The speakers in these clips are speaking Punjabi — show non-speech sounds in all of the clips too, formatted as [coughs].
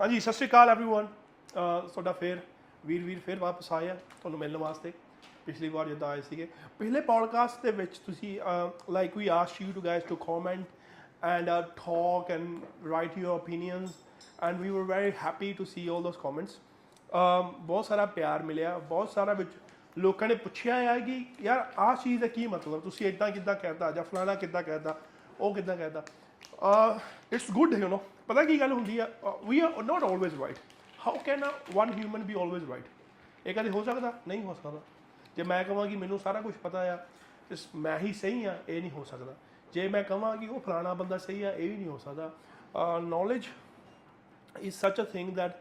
ਹਾਂਜੀ ਸਤਿ ਸ਼੍ਰੀ ਅਕਾਲ एवरीवन ਤੁਹਾਡਾ ਫੇਰ ਵੀਰ ਵੀਰ ਫੇਰ ਵਾਪਸ ਆਏ ਆ ਤੁਹਾਨੂੰ ਮਿਲਣ ਵਾਸਤੇ ਪਿਛਲੀ ਵਾਰ ਜਦੋਂ ਆਏ ਸੀਗੇ ਪਿਛਲੇ ਪੋਡਕਾਸਟ ਦੇ ਵਿੱਚ ਤੁਸੀਂ like we ask you two guys to comment and talk and write your opinions and we were very happy to see all those comments ਬਹੁਤ ਸਾਰਾ ਪਿਆਰ ਮਿਲਿਆ ਬਹੁਤ ਸਾਰਾ ਵਿੱਚ ਲੋਕਾਂ ਨੇ ਪੁੱਛਿਆ ਹੈ ਕਿ ਯਾਰ ਆਹ ਚੀਜ਼ ਦਾ ਕੀ ਮਤਲਬ ਤੁਸੀਂ ਇਦਾਂ ਕਿੱਦਾਂ ਕਹਿਦਾ ਜਾਂ ਫਲਾਣਾ ਕਿੱਦਾਂ ਕਹਿਦਾ ਉਹ ਕਿੱਦਾਂ ਕਹਿਦਾ ਇਟਸ ਗੁੱਡ ਯੂ نو ਪਤਾ ਕੀ ਗੱਲ ਹੁੰਦੀ ਆ? We are not always right how can one human be always right ਇਹ ਕਦੇ ਹੋ ਸਕਦਾ? ਨਹੀਂ ਹੋ ਸਕਦਾ। ਜੇ ਮੈਂ ਕਹਾਂ ਕਿ ਮੈਨੂੰ ਸਾਰਾ ਕੁਝ ਪਤਾ ਆ ਤੇ ਸ- ਮੈਂ ਹੀ ਸਹੀ ਆ ਇਹ ਨਹੀਂ ਹੋ ਸਕਦਾ। ਜੇ ਮੈਂ ਕਹਾਂ ਕਿ ਉਹ ਫਲਾਣਾ ਬੰਦਾ ਸਹੀ ਆ ਇਹ ਵੀ ਨਹੀਂ ਹੋ ਸਕਦਾ। Knowledge is such a thing that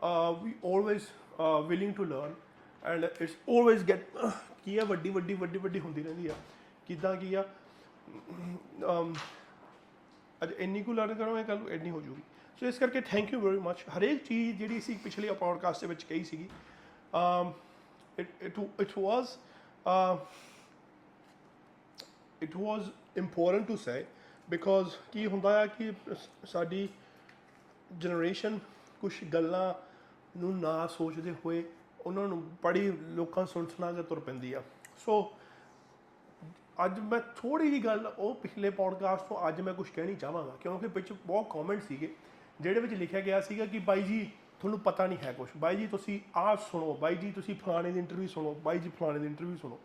uh, we always uh, willing to learn and it's always get ਕੀ ਆ? ਵੱਡੀ ਵੱਡੀ ਵੱਡੀ ਵੱਡੀ ਹੁੰਦੀ ਰਹਿੰਦੀ ਆ। ਕਿਦਾਂ ਕੀ ਆ? ਅਮ, ਅੱਜ ਇੰਨੀ ਕੁ ਲਰਨ ਕਰੋ ਇਹ ਕੱਲ ਇੰਨੀ ਹੋ ਜੂਗੀ। ਸੋ ਇਸ ਕਰਕੇ ਥੈਂਕ ਯੂ ਵੈਰੀ ਮੱਚ ਹਰੇਕ ਚੀਜ਼ ਜਿਹੜੀ ਸੀ ਪਿਛਲੇ ਪੋਡਕਾਸਟ ਦੇ ਵਿੱਚ ਕਹੀ ਸੀਗੀ um it it it was uh, it was important to say because ਕੀ ਹੁੰਦਾ ਆ ਕਿ ਸ- ਸਾਡੀ ਜਨਰੇਸ਼ਨ ਕੁਝ ਗੱਲਾਂ ਨੂੰ ਨਾ ਸੋਚਦੇ ਹੋਏ ਉਹਨਾਂ ਨੂੰ ਬੜੀ ਲੋਕਾਂ ਸੁਣ ਸੁਣਾ ਕੇ ਤੁਰ ਪੈਂਦੀ ਆ। ਸੋ ਅੱਜ ਮੈਂ ਥੋੜੀ ਜਿਹੀ ਗੱਲ ਉਹ ਪਿਛਲੇ ਪੋਡਕਾਸਟ ਤੋਂ ਅੱਜ ਮੈਂ ਕੁਝ ਕਹਿਣੀ ਚਾਹਾਂਗਾ ਕਿਉਂਕਿ ਵਿੱਚ ਬਹੁਤ ਕਮੈਂਟ ਸੀਗੇ ਜਿਹੜੇ ਵਿੱਚ ਲਿਖਿਆ ਗਿਆ ਸੀਗਾ ਕਿ ਬਾਈ ਜੀ ਤੁਹਾਨੂੰ ਪਤਾ ਨਹੀਂ ਹੈ ਕੁਝ ਬਾਈ ਜੀ ਤੁਸੀਂ ਆਹ ਸੁਣੋ ਬਾਈ ਜੀ ਤੁਸੀਂ ਫਲਾਣੇ ਦੀ ਇੰਟਰਵਿਊ ਸੁਣੋ ਬਾਈ ਜੀ ਫਲਾਣੇ ਦੀ ਇੰਟਰਵਿਊ ਸੁਣੋ।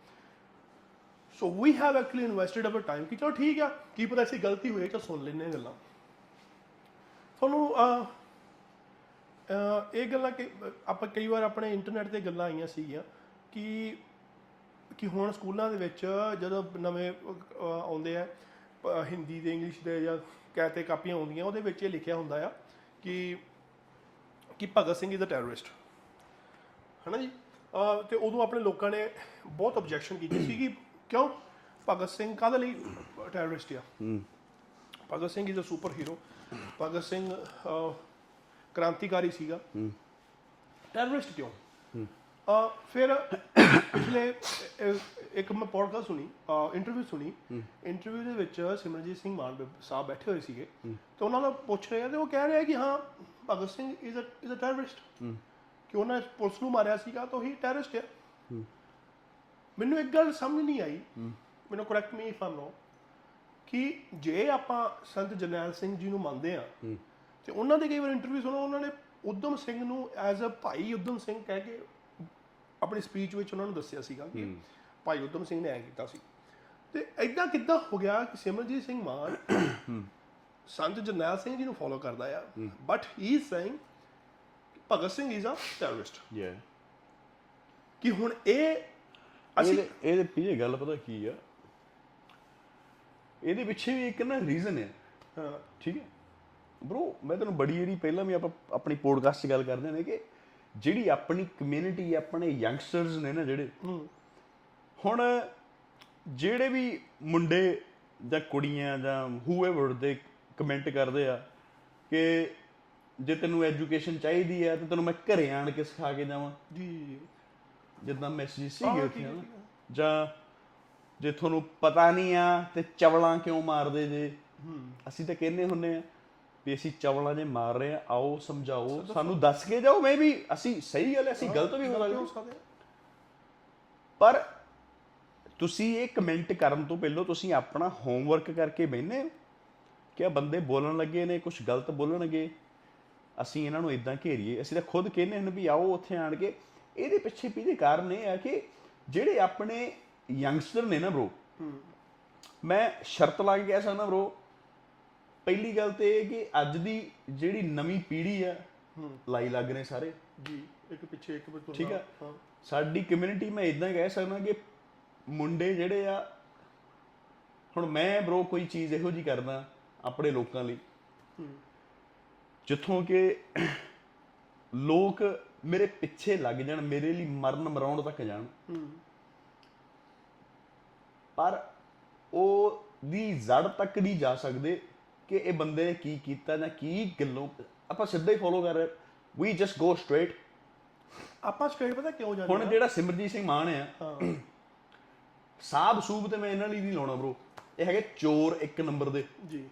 So we have actually invested our time ਕਿ ਚਲੋ ਠੀਕ ਆ ਕੀ ਪਤਾ ਸੀ ਗਲਤੀ ਹੋਈ ਹੈ ਤਾਂ ਸੁਣ ਲੈਂਦੇ ਹਾਂ ਗੱਲਾਂ। ਤੁਹਾਨੂੰ ਅਹ, ਅਹ, ਇਹ ਗੱਲਾਂ ਕਿ ਆਪਾਂ ਕਈ ਵਾਰ ਆਪਣੇ ਇੰਟਰਨੈਟ ਤੇ ਗੱਲਾਂ ਆਈਆਂ ਸੀਗੀਆਂ ਕਿ ਕਿ ਹੁਣ ਸਕੂਲਾਂ ਦੇ ਵਿੱਚ ਜਦੋਂ ਨਵੇਂ ਆਉਂਦੇ ਆ ਹਿੰਦੀ ਦੇ ਇੰਗਲਿਸ਼ ਦੇ ਜਾਂ ਕਹਤੇ ਕਾਪੀਆਂ ਆਉਂਦੀਆਂ ਉਹਦੇ ਵਿੱਚ ਇਹ ਲਿਖਿਆ ਹੁੰਦਾ ਆ ਕਿ ਕਿ Bhagat Singh is a terrorist ਹਨਾ ਜੀ? ਤੇ ਉਦੋਂ ਆਪਣੇ ਲੋਕਾਂ ਨੇ ਬਹੁਤ ਆਬਜੈਕਸ਼ਨ ਕੀਤੀ ਸੀ ਕਿ ਕਿਉਂ? ਭਗਤ ਸਿੰਘ ਕਾਹਦੇ ਲਈ ਟੈਰਰਿਸਟ ਆ? Bhagat Singh is a super hero Bhagat Singh ਕ੍ਰਾਂਤੀਕਾਰੀ ਸੀਗਾ। ਟੈਰਰਿਸਟ ਕਿਉਂ? ਅਹ, ਫਿਰ ਪਿਛਲੇ ਅਹ, ਇੱਕ ਮੈਂ ਪੋਡਕਾਸਟ ਸੁਣੀ ਇੰਟਰਵਿਊ ਸੁਣੀ। ਇੰਟਰਵਿਊ ਦੇ ਵਿੱਚ ਸਿਮਰਜੀਤ ਸਿੰਘ ਮਾਨ ਬ- ਸਾਹਿਬ ਬੈਠੇ ਹੋਏ ਸੀਗੇ। ਤੇ ਉਹਨਾਂ ਨੂੰ ਪੁੱਛ ਰਹੇ ਆ ਤੇ ਉਹ ਕਹਿ ਰਹੇ ਆ ਕਿ ਹਾਂ Bhagat Singh is a is a terrorist ਕਿ ਉਹਨਾਂ ਨੇ ਪੁਲਿਸ ਨੂੰ ਮਾਰਿਆ ਸੀਗਾ ਤਾਂ ਹੀ ਟੈਰਰਿਸਟ ਆ। ਮੈਨੂੰ ਇੱਕ ਗੱਲ ਸਮਝ ਨਹੀਂ ਆਈ। ਮੈਨੂੰ correct me if I'm wrong ਕਿ ਜੇ ਆਪਾਂ ਸੰਤ ਜਰਨੈਲ ਸਿੰਘ ਜੀ ਨੂੰ ਮੰਨਦੇ ਆ ਤੇ ਉਹਨਾਂ ਦੇ ਕਈ ਵਾਰ ਇੰਟਰਵਿਊ ਸੁਣੋ ਉਹਨਾਂ ਨੇ ਉਦਮ ਸਿੰਘ ਨੂੰ ਐਜ਼ ਅ ਭਾਈ ਉਦਮ ਸਿੰਘ ਕਹਿ ਕੇ ਆਪਣੀ ਸਪੀਚ ਵਿੱਚ ਉਹਨਾਂ ਨੂੰ ਦੱਸਿਆ ਸੀਗਾ ਕਿ ਭਾਈ ਉਦਮ ਸਿੰਘ ਨੇ ਐ ਕੀਤਾ ਸੀ। ਤੇ ਐਦਾਂ ਕਿੱਦਾਂ ਹੋ ਗਿਆ ਕਿ ਸਿਮਰਜੀਤ ਸਿੰਘ ਮਾਨ ਸੰਤ ਜਰਨੈਲ ਸਿੰਘ ਜੀ ਨੂੰ ਫੋਲੋ ਕਰਦਾ ਆ but he is saying Bhagat Singh is a terrorist ਯਾ ਕਿ ਹੁਣ ਇਹ ਅਸੀਂ ਇਹਦੇ ਪਿੱਛੇ ਗੱਲ ਪਤਾ ਕੀ ਆ? ਇਹਦੇ ਪਿੱਛੇ ਵੀ ਇੱਕ ਨਾ ਰੀਜ਼ਨ ਹੈ ਹਾਂ, ਠੀਕ ਹੈ? ਬ్రో ਮੈਂ ਤੈਨੂੰ ਬੜੀ ਏਰੀ ਪਹਿਲਾਂ ਵੀ ਆਪਾਂ ਆਪਣੀ ਪੋਡਕਾਸਟ 'ਚ ਗੱਲ ਕਰਦੇ ਨੇ ਕਿ ਜਿਹੜੀ ਆਪਣੀ ਕਮਿਊਨਿਟੀ ਆਪਣੇ ਯੰਗਸਟਰਸ ਨੇ ਨਾ ਜਿਹੜੇ ਹੁਣ ਜਿਹੜੇ ਵੀ ਮੁੰਡੇ ਜਾਂ ਕੁੜੀਆਂ ਜਾਂ ਹੂਐਵਰ ਦੇ ਕਮੈਂਟ ਕਰਦੇ ਆ ਕਿ ਜੇ ਤੈਨੂੰ ਐਜੂਕੇਸ਼ਨ ਚਾਹੀਦੀ ਹੈ ਤਾਂ ਤੈਨੂੰ ਮੈਂ ਘਰੇ ਆਣ ਕੇ ਸਿਖਾ ਕੇ ਜਾਵਾਂ ਜੀ। ਜਿੱਦਾਂ ਮੈਸੇਜ ਸੀਗੇ ਉੱਥੇ ਜਾਂ ਜੇ ਤੁਹਾਨੂੰ ਪਤਾ ਨਹੀਂ ਆ ਤੇ ਚਵਲਾਂ ਕਿਉਂ ਮਾਰਦੇ ਜੇ? ਅਸੀਂ ਤਾਂ ਕਹਿੰਦੇ ਹੁੰਨੇ ਆ ਵੀ ਅਸੀਂ ਚਵਲਾਂ ਜੇ ਮਾਰ ਰਹੇ ਆ ਆਓ ਸਮਝਾਓ ਸਾਨੂੰ ਦੱਸ ਕੇ ਜਾਓ ਮੈਂ ਵੀ ਅਸੀਂ ਸਹੀ ਗੱਲ ਹੈ ਅਸੀਂ ਗਲਤ ਵੀ ਹੋ ਸਕਦੇ। ਪਰ ਤੁਸੀਂ ਇਹ ਕਮੈਂਟ ਕਰਨ ਤੋਂ ਪਹਿਲਾਂ ਤੁਸੀਂ ਆਪਣਾ ਹੋਮਵਰਕ ਕਰਕੇ ਹੋ ਕਿ ਆ ਬੰਦੇ ਬੋਲਣ ਲੱਗੇ ਨੇ ਕੁਝ ਗਲਤ ਬੋਲਣਗੇ। ਅਸੀਂ ਇਹਨਾਂ ਨੂੰ ਇਦਾਂ ਘੇਰੀਏ। ਅਸੀਂ ਤਾਂ ਖੁਦ ਕਹਿੰਦੇ ਹਨ ਵੀ ਆਓ ਉੱਥੇ ਆਣ ਕੇ। ਇਹਦੇ ਪਿੱਛੇ ਪਿੱਛੇ ਕਾਰਨ ਇਹ ਆ ਕਿ ਜਿਹੜੇ ਆਪਣੇ ਯੰਗਸਟਰ ਨੇ ਨਾ ਬ్రో ਮੈਂ ਸ਼ਰਤ ਲਾ ਕੇ ਕਹਿ ਸਕਦਾ ਬ్రో ਪਹਿਲੀ ਗੱਲ ਤੇ ਇਹ ਕਿ ਅੱਜ ਦੀ ਜਿਹੜੀ ਨਵੀਂ ਪੀੜ੍ਹੀ ਆ ਲਾਈ ਲੱਗ ਨੇ ਸਾਰੇ। ਜੀ ਇੱਕ ਪਿੱਛੇ ਇੱਕ ਵਿੱਚ ਠੀਕ ਆ? ਸਾਡੀ ਕਮਿਊਨਿਟੀ ਮੈਂ ਇਦਾਂ ਕਹਿ ਸਕਦਾ ਕਿ ਮੁੰਡੇ ਜਿਹੜੇ ਆ ਹੁਣ ਮੈਂ ਬ్రో ਕੋਈ ਚੀਜ਼ ਇਹੋ ਜੀ ਕਰਦਾ ਆਪਣੇ ਲੋਕਾਂ ਲਈ। ਜਿੱਥੋਂ ਕਿ ਲੋਕ ਮੇਰੇ ਪਿੱਛੇ ਲੱਗ ਜਾਣ ਮੇਰੇ ਲਈ ਮਰਨ ਮਰਾਉਣ ਤੱਕ ਜਾਣ। ਪਰ ਉਹ ਦੀ ਜੜ ਤੱਕ ਨਹੀਂ ਜਾ ਸਕਦੇ। ਕਿ ਇਹ ਬੰਦੇ ਨੇ ਕੀ ਕੀਤਾ ਜਾਂ ਕੀ ਗੱਲੋਂ ਆਪਾਂ ਸਿੱਧਾ ਹੀ ਫੋਲੋ ਕਰ ਰਹੇ ਵੀ ਜਸਟ ਗੋ ਸਟ੍ਰੇਟ ਆਪਾਂ ਸਟ੍ਰੇਟ ਪਤਾ ਕਿਉਂ ਜਾਂਦੇ ਹੁਣ ਜਿਹੜਾ ਸਿਮਰਜੀਤ ਸਿੰਘ ਮਾਨ ਆ ਸਾਬ ਸੂਬ ਤੇ ਮੈਂ ਇਹਨਾਂ ਲਈ ਨਹੀਂ ਲਾਉਣਾ ਬ్రో ਇਹ ਹੈਗੇ ਚੋਰ ਇੱਕ ਨੰਬਰ ਦੇ। ਜੀ।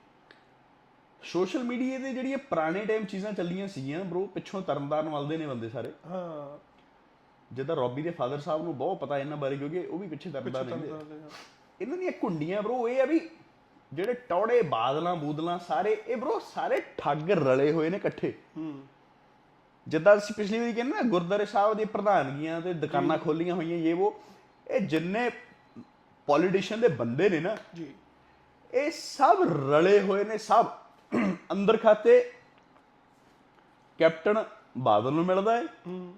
ਸੋਸ਼ਲ ਮੀਡੀਆ ਤੇ ਜਿਹੜੀਆਂ ਪੁਰਾਣੇ ਟਾਈਮ ਚੀਜ਼ਾਂ ਚੱਲੀਆਂ ਸੀਗੀਆਂ ਬ్రో ਪਿੱਛੋਂ ਤਰਨਦਾਰਨ ਵੱਲਦੇ ਨੇ ਬੰਦੇ ਸਾਰੇ। ਹਾਂ। ਜਿੱਦਾਂ ਰੌਬੀ ਦੇ ਫਾਦਰ ਸਾਹਿਬ ਨੂੰ ਬਹੁਤ ਪਤਾ ਇਹਨਾਂ ਬਾਰੇ ਕਿਉਂਕਿ ਉਹ ਵੀ ਪਿੱਛੇ ਤਰਨਦਾਰਨ ਰਹਿੰਦੇ ਇਹਨਾਂ ਦੀਆਂ ਕੁੰਡੀਆਂ ਬ్రో ਇਹ ਆ ਵੀ ਜਿਹੜੇ ਟੌੜੇ ਬਾਦਲਾਂ ਬੂਦਲਾਂ ਸਾਰੇ ਇਹ ਬ్రో ਸਾਰੇ ਠੱਗ ਰਲੇ ਹੋਏ ਨੇ ਇਕੱਠੇ। ਹੂੰ। ਜਿੱਦਾਂ ਅਸੀਂ ਪਿਛਲੀ ਵਾਰੀ ਕਹਿੰਦੇ ਨਾ ਗੁਰਦਾਰੇ ਸਾਹਿਬ ਦੀ ਪ੍ਰਧਾਨਗੀਆਂ ਤੇ ਦੁਕਾਨਾਂ ਖੋਲੀਆਂ ਹੋਈਆਂ ਇਹ ਉਹ ਇਹ ਜਿੰਨੇ ਪੋਲੀਟੀਸ਼ੀਅਨ ਦੇ ਬੰਦੇ ਨੇ ਨਾ ਜੀ। ਇਹ ਸਭ ਰਲੇ ਹੋਏ ਨੇ ਸਭ ਅੰਦਰ ਖਾਤੇ ਕੈਪਟਨ ਬਾਦਲ ਨੂੰ ਮਿਲਦਾ ਹੈ ਹੂੰ।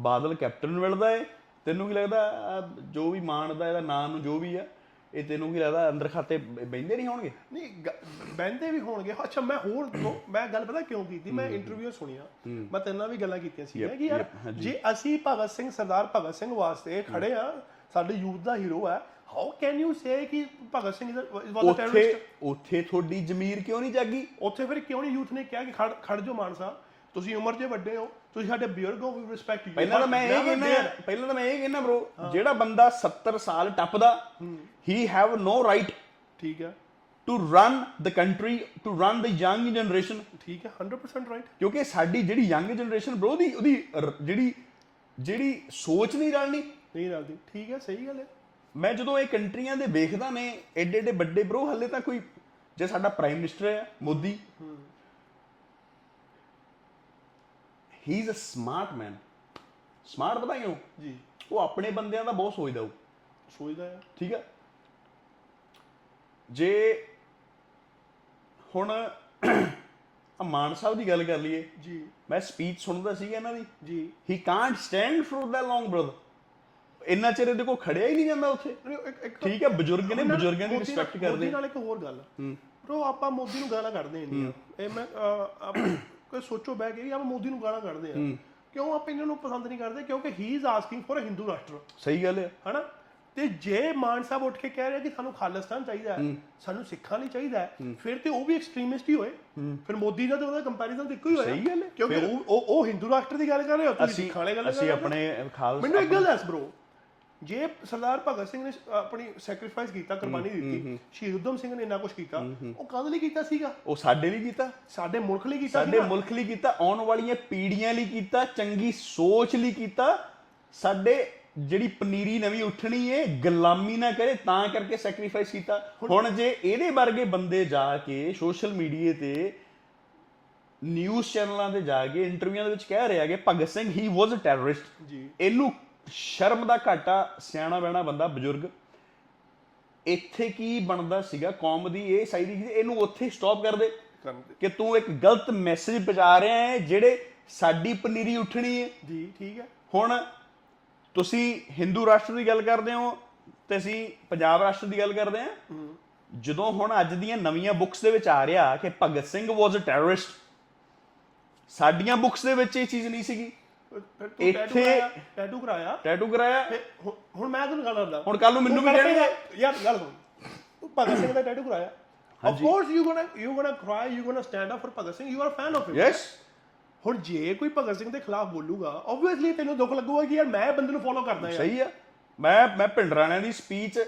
ਬਾਦਲ ਕੈਪਟਨ ਨੂੰ ਮਿਲਦਾ ਹੈ ਤੈਨੂੰ ਕੀ ਲੱਗਦਾ ਜੋ ਵੀ ਮਾਨ ਦਾ ਇਹਦਾ ਨਾਂ ਨੂੰ ਜੋ ਵੀ ਆ ਇਹ ਤੈਨੂੰ ਕੀ ਲੱਗਦਾ ਅੰਦਰ ਖਾਤੇ ਬੈਂਦੇ ਨਹੀਂ ਹੋਣਗੇ? ਨਹੀਂ ਬੈਂਦੇ ਵੀ ਹੋਣਗੇ। ਅੱਛਾ ਮੈਂ ਹੋਰ ਦੋ- ਮੈਂ ਗੱਲ ਪਤਾ ਕਿਉਂ ਕੀਤੀ? ਮੈਂ ਇੰਟਰਵਿਊ ਸੁਣੀਆ। ਮੈਂ ਤੇਰੇ ਨਾਲ ਵੀ ਗੱਲਾਂ ਕੀਤੀਆਂ ਸੀ ਕਿ ਯਾਰ। ਜੇ ਅਸੀਂ ਭਗਤ ਸਿੰਘ ਸਰਦਾਰ ਭਗਤ ਸਿੰਘ ਵਾਸਤੇ ਖੜੇ ਆ ਸਾਡੇ ਯੂਥ ਦਾ ਹੀਰੋ ਹੈ ਹਾਊ ਕੈਨ ਯੂ ਸੇ ਕਿ Bhagat Singh is was a terrorist ਉੱਥੇ ਤੁਹਾਡੀ ਜ਼ਮੀਰ ਕਿਉਂ ਨਹੀਂ ਜਾਗੀ? ਉੱਥੇ ਫਿਰ ਕਿਉਂ ਨਹੀਂ ਯੂਥ ਨੇ ਕਿਹਾ ਕਿ ਖੜ ਖੜ ਜੋ ਮਾਨ ਸਾਹਿਬ ਤੁਸੀਂ ਉਮਰ 'ਚ ਵੱਡੇ ਹੋ ਤੁਸੀਂ ਸਾਡੇ ਬਜ਼ੁਰਗ ਹੋ ਵੀ ਰਿਸਪੈਕਟ ਯੂ ਪਹਿਲਾਂ ਤਾਂ ਮੈਂ ਇਹ ਕਹਿੰਦਾ ਪਹਿਲਾਂ ਤਾਂ ਮੈਂ ਇਹ ਕਹਿੰਦਾ ਬ్రో ਜਿਹੜਾ ਬੰਦਾ 70 ਸਾਲ ਟੱਪਦਾ ਹੀ। ਹੈਵ ਨੋ ਰਾਈਟ ਠੀਕ ਹੈ। To run the country to run the young generation ਠੀਕ ਹੈ 100% ਰਾਈਟ ਕਿਉਂਕਿ ਸਾਡੀ ਜਿਹੜੀ ਯੰਗ ਜਨਰੇਸ਼ਨ ਬ్రో ਦੀ ਉਹਦੀ ਜਿਹੜੀ ਜਿਹੜੀ ਸੋਚ ਨਹੀਂ ਰਲਣੀ। ਨਹੀਂ ਰਲਦੀ। ਠੀਕ ਹੈ ਸਹੀ ਗੱਲ ਹੈ। ਮੈਂ ਜਦੋਂ ਇਹ ਕੰਟਰੀਆਂ ਦੇ ਵੇਖਦਾ ਨੇ ਐਡੇ ਐਡੇ ਵੱਡੇ ਬ్రో ਹੱਲੇ ਤਾਂ ਕੋਈ ਜੇ ਸਾਡਾ ਪ੍ਰਾਈਮ ਮਿਨਿਸਟਰ ਹੈ Modi he is a smart man smart ਪਤਾ ਕਿਉਂ? ਜੀ। ਉਹ ਆਪਣੇ ਬੰਦਿਆਂ ਦਾ ਬਹੁਤ ਸੋਚਦਾ ਉਹ। ਸੋਚਦਾ ਹੈ। ਠੀਕ ਹੈ? ਜੇ ਹੁਣ ਆ ਮਾਨ ਸਾਹਿਬ ਦੀ ਗੱਲ ਕਰ ਲਈਏ। ਜੀ। ਮੈਂ ਸਪੀਚ ਸੁਣਦਾ ਸੀਗਾ ਇਹਨਾਂ ਦੀ। ਜੀ। He can't stand for that long brother. ਇੰਨਾ ਚਿਰ ਇਹਦੇ ਕੋਲ ਖੜਿਆ ਹੀ ਨਹੀਂ ਜਾਂਦਾ ਉੱਥੇ। ਠੀਕ ਹੈ? ਬਜ਼ੁਰਗ ਨੇ ਬਜ਼ੁਰਗਾਂ ਦੀ ਰਿਸਪੈਕਟ ਕਰਦੇ ਮੋਦੀ ਨਾਲ ਇੱਕ ਹੋਰ ਗੱਲ। ਬ్రో ਆਪਾਂ ਮੋਦੀ ਨੂੰ ਗਾਲਾਂ ਕੱਢਦੇ ਇੰਨੀਆਂ। ਇਹ ਮੈਂ ਕੋਈ ਸੋਚੋ ਬਹਿ ਕੇ ਵੀ ਆਪਾਂ ਮੋਦੀ ਨੂੰ ਗਾਲਾਂ ਕੱਢਦੇ ਆ ਕਿਉਂ ਆਪਾਂ ਇਹਨਾਂ ਨੂੰ ਪਸੰਦ ਨਹੀਂ ਕਰਦੇ? ਕਿਉਂਕਿ he is asking for a Hindu ਰਾਸ਼ਟਰ ਸਹੀ ਗੱਲ ਹੈ। ਹਨਾ? ਤੇ ਜੇ ਮਾਨ ਸਾਹਿਬ ਉੱਠ ਕੇ ਕਹਿ ਰਿਹਾ ਕਿ ਸਾਨੂੰ ਖਾਲਿਸਤਾਨ ਚਾਹੀਦਾ ਹੈ ਸਾਨੂੰ ਸਿੱਖਾਂ ਲਈ ਚਾਹੀਦਾ ਹੈ ਫਿਰ ਤੇ ਉਹ ਵੀ ਐਕਸਟ੍ਰੀਮਿਸਟ ਹੀ ਹੋਏ। ਫਿਰ ਮੋਦੀ ਦਾ ਤੇ ਉਹਦਾ ਕੰਪੈਰੀਜ਼ਨ ਇੱਕੋ ਹੀ ਹੋਇਆ। ਸਹੀ ਗੱਲ ਹੈ। ਕਿਉਂਕਿ ਉਹ ਉਹ- ਹਿੰਦੂ ਰਾਸ਼ਟਰ ਦੀ ਗੱਲ ਕਰ ਰਹੇ ਹੋ ਤੁਸੀਂ ਅਸੀਂ ਸਿੱਖਾਂ ਵਾਲੇ ਗੱਲ ਕਰ ਅਸੀਂ ਰਹੇ ਹੋ। ਆਪਣੇ ਖਾਲਸਾ ਮੈਨੂੰ ਇੱਕ ਗੱਲ ਦੱਸ ਬ్రో ਜੇ ਸਰਦਾਰ ਭਗਤ ਸਿੰਘ ਨੇ ਆਪਣੀ ਸੈਕਰੀਫਾਈਸ ਕੀਤਾ ਕੁਰਬਾਨੀ ਦਿੱਤੀ ਸ਼ਹੀਦ ਉਦਮ ਸਿੰਘ ਨੇ ਇੰਨਾ ਕੁਝ ਕੀਤਾ ਉਹ ਕਦ ਲਈ ਕੀਤਾ ਸੀਗਾ? ਉਹ ਸਾਡੇ ਲਈ ਕੀਤਾ। ਸਾਡੇ ਮੁਲਕ ਲਈ ਕੀਤਾ ਸਾਡੇ ਮੁਲਕ ਲਈ ਕੀਤਾ ਆਉਣ ਵਾਲੀਆਂ ਪੀੜ੍ਹੀਆਂ ਲਈ ਕੀਤਾ ਚੰਗੀ ਸੋਚ ਲਈ ਕੀਤਾ। ਸਾਡੇ ਜਿਹੜੀ ਪਨੀਰੀ ਨਵੀਂ ਉੱਠਣੀ ਏ ਗੁਲਾਮੀ ਨਾ ਕਰੇ ਤਾਂ ਕਰਕੇ ਸੈਕਰੀਫਾਈਸ ਕੀਤਾ। ਹੁਣ ਜੇ ਇਹਦੇ ਵਰਗੇ ਬੰਦੇ ਜਾ ਕੇ ਸੋਸ਼ਲ ਮੀਡੀਆ ਤੇ ਨਿਊਜ਼ ਚੈਨਲਾਂ ਤੇ ਜਾ ਕੇ ਇੰਟਰਵਿਊਆਂ ਦੇ ਵਿੱਚ ਕਹਿ ਰਿਹਾ ਕਿ ਭਗਤ ਸਿੰਘ ਹੀ ਵਾਸ ਅ ਟੈਰਰਿਸਟ ਜੀ। ਇਹਨੂੰ ਸ਼ਰਮ ਦਾ ਘਾਟਾ ਸਿਆਣਾ ਬਹਿਣਾ ਬੰਦਾ ਬਜ਼ੁਰਗ ਇੱਥੇ ਕੀ ਬਣਦਾ ਸੀਗਾ? ਕੌਮ ਦੀ ਇਹ ਸਾਈਡ ਦੀ ਇਹਨੂੰ ਉੱਥੇ ਸਟਾਪ ਕਰ ਦੇ। ਕਿ ਤੂੰ ਇੱਕ ਗਲਤ ਮੈਸੇਜ ਪਹੁੰਚਾ ਰਿਹਾ ਹੈ ਜਿਹੜੇ ਸਾਡੀ ਪਨੀਰੀ ਉੱਠਣੀ ਹੈ। ਜੀ ਠੀਕ ਹੈ। ਹੁਣ ਤੁਸੀਂ ਹਿੰਦੂ ਰਾਸ਼ਟਰ ਦੀ ਗੱਲ ਕਰਦੇ ਹੋ ਤੇ ਅਸੀਂ ਪੰਜਾਬ ਰਾਸ਼ਟਰ ਦੀ ਗੱਲ ਕਰਦੇ ਹਾਂ। ਜਦੋਂ ਹੁਣ ਅੱਜ ਦੀਆਂ ਨਵੀਆਂ ਬੁੱਕਸ ਦੇ ਵਿੱਚ ਆ ਰਿਹਾ ਕਿ Bhagat Singh was a terrorist ਸਾਡੀਆਂ ਬੁੱਕਸ ਦੇ ਵਿੱਚ ਇਹ ਚੀਜ਼ ਨਹੀਂ ਸੀਗੀ। ਫਿਰ ਤੂੰ ਟੈਟੂ ਇੱਥੇ- ਟੈਟੂ ਕਰਾਇਆ। ਟੈਟੂ ਕਰਾਇਆ। ਫਿਰ ਹੁਣ- ਹੁਣ ਮੈਂ ਤੁਹਾਨੂੰ ਗੱਲ ਕਰਦਾ ਹੁਣ ਕੱਲ ਨੂੰ ਮੈਨੂੰ ਵੀ ਕਹਿਣਗੇ ਯਾਰ ਗੱਲ ਸੁਣ। ਤੂੰ ਭਗਤ ਸਿੰਘ ਦਾ ਟੈਟੂ ਕਰਾਇਆ। Of course you gonna you gonna cry you gonna stand up for Bhagat Singh. You are fan of him yes ਹੁਣ ਜੇ ਕੋਈ ਭਗਤ ਸਿੰਘ ਦੇ ਖਿਲਾਫ ਬੋਲੂਗਾ ਆਬਵੀਅਸਲੀ ਤੈਨੂੰ ਦੁੱਖ ਲੱਗੂਗਾ ਕਿ ਯਾਰ ਮੈਂ ਇਹ ਬੰਦੇ ਨੂੰ ਫੋਲੋ ਕਰਦਾ ਯਾਰ। ਸਹੀ ਆ। ਮੈਂ ਮੈਂ ਭਿੰਡਰਾਣਿਆਂ ਦੀ ਸਪੀਚ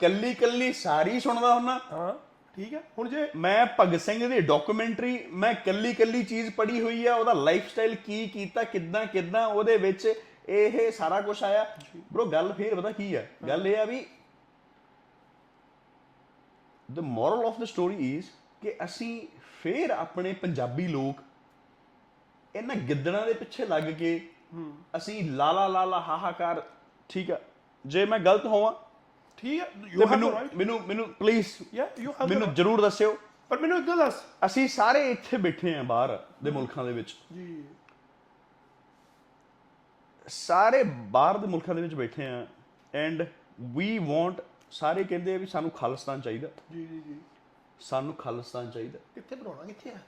ਕੱਲੀ ਕੱਲੀ ਸਾਰੀ ਸੁਣਦਾ ਹੁੰਨਾ। ਹਾਂ। ਠੀਕ ਹੈ? ਹੁਣ ਜੇ ਮੈਂ ਭਗਤ ਸਿੰਘ ਦੀ ਡਾਕੂਮੈਂਟਰੀ ਮੈਂ ਕੱਲੀ ਕੱਲੀ ਚੀਜ਼ ਪੜ੍ਹੀ ਹੋਈ ਆ ਉਹਦਾ ਲਾਈਫ ਸਟਾਈਲ ਕੀ ਕੀਤਾ ਕਿੱਦਾਂ ਕਿੱਦਾਂ ਉਹਦੇ ਵਿੱਚ ਇਹ ਸਾਰਾ ਕੁਝ ਆਇਆ। ਬ్రో ਗੱਲ ਫੇਰ ਪਤਾ ਕੀ ਆ? ਗੱਲ ਇਹ ਆ we the moral of the story is ਕਿ ਅਸੀਂ ਫੇਰ ਆਪਣੇ ਪੰਜਾਬੀ ਲੋਕ ਇਹਨਾਂ ਗਿੱਦੜਾਂ ਦੇ ਪਿੱਛੇ ਲੱਗ ਕੇ ਅਸੀਂ ਲਾਲਾ ਲਾਲਾ ਹਾਹਾਕਾਰ ਠੀਕ ਆ? ਜੇ ਮੈਂ ਗਲਤ ਹੋਵਾਂ ਠੀਕ ਹੈ ਤੇ ਯੂ ਹੈਵ ਮੈਨੂੰ ਰਾਈਟ ਮੈਨੂੰ ਮੈਨੂੰ ਪਲੀਜ਼ ਯਾ ਯੂ ਹੈਵ ਮੈਨੂੰ ਜਰੂਰ ਦੱਸਿਓ। ਪਰ ਮੈਨੂੰ ਇੱਕ ਗੱਲ ਦੱਸ। ਅਸੀਂ ਸਾਰੇ ਇੱਥੇ ਬੈਠੇ ਆਂ ਬਾਹਰ ਦੇ ਮੁਲਕਾਂ ਦੇ ਵਿੱਚ। ਜੀ। ਸਾਰੇ ਬਾਹਰ ਦੇ ਮੁਲਕਾਂ ਦੇ ਵਿੱਚ ਬੈਠੇ ਆਂ ਐਂਡ ਵੀ ਵਾਂਟ ਸਾਰੇ ਕਹਿੰਦੇ ਆ ਵੀ ਸਾਨੂੰ ਖਾਲਿਸਤਾਨ ਚਾਹੀਦਾ। ਜੀ ਜੀ ਜੀ। ਸਾਨੂੰ ਖਾਲਿਸਤਾਨ ਚਾਹੀਦਾ। ਕਿੱਥੇ ਬਣਾਉਣਾ ਕਿੱਥੇ ਆ?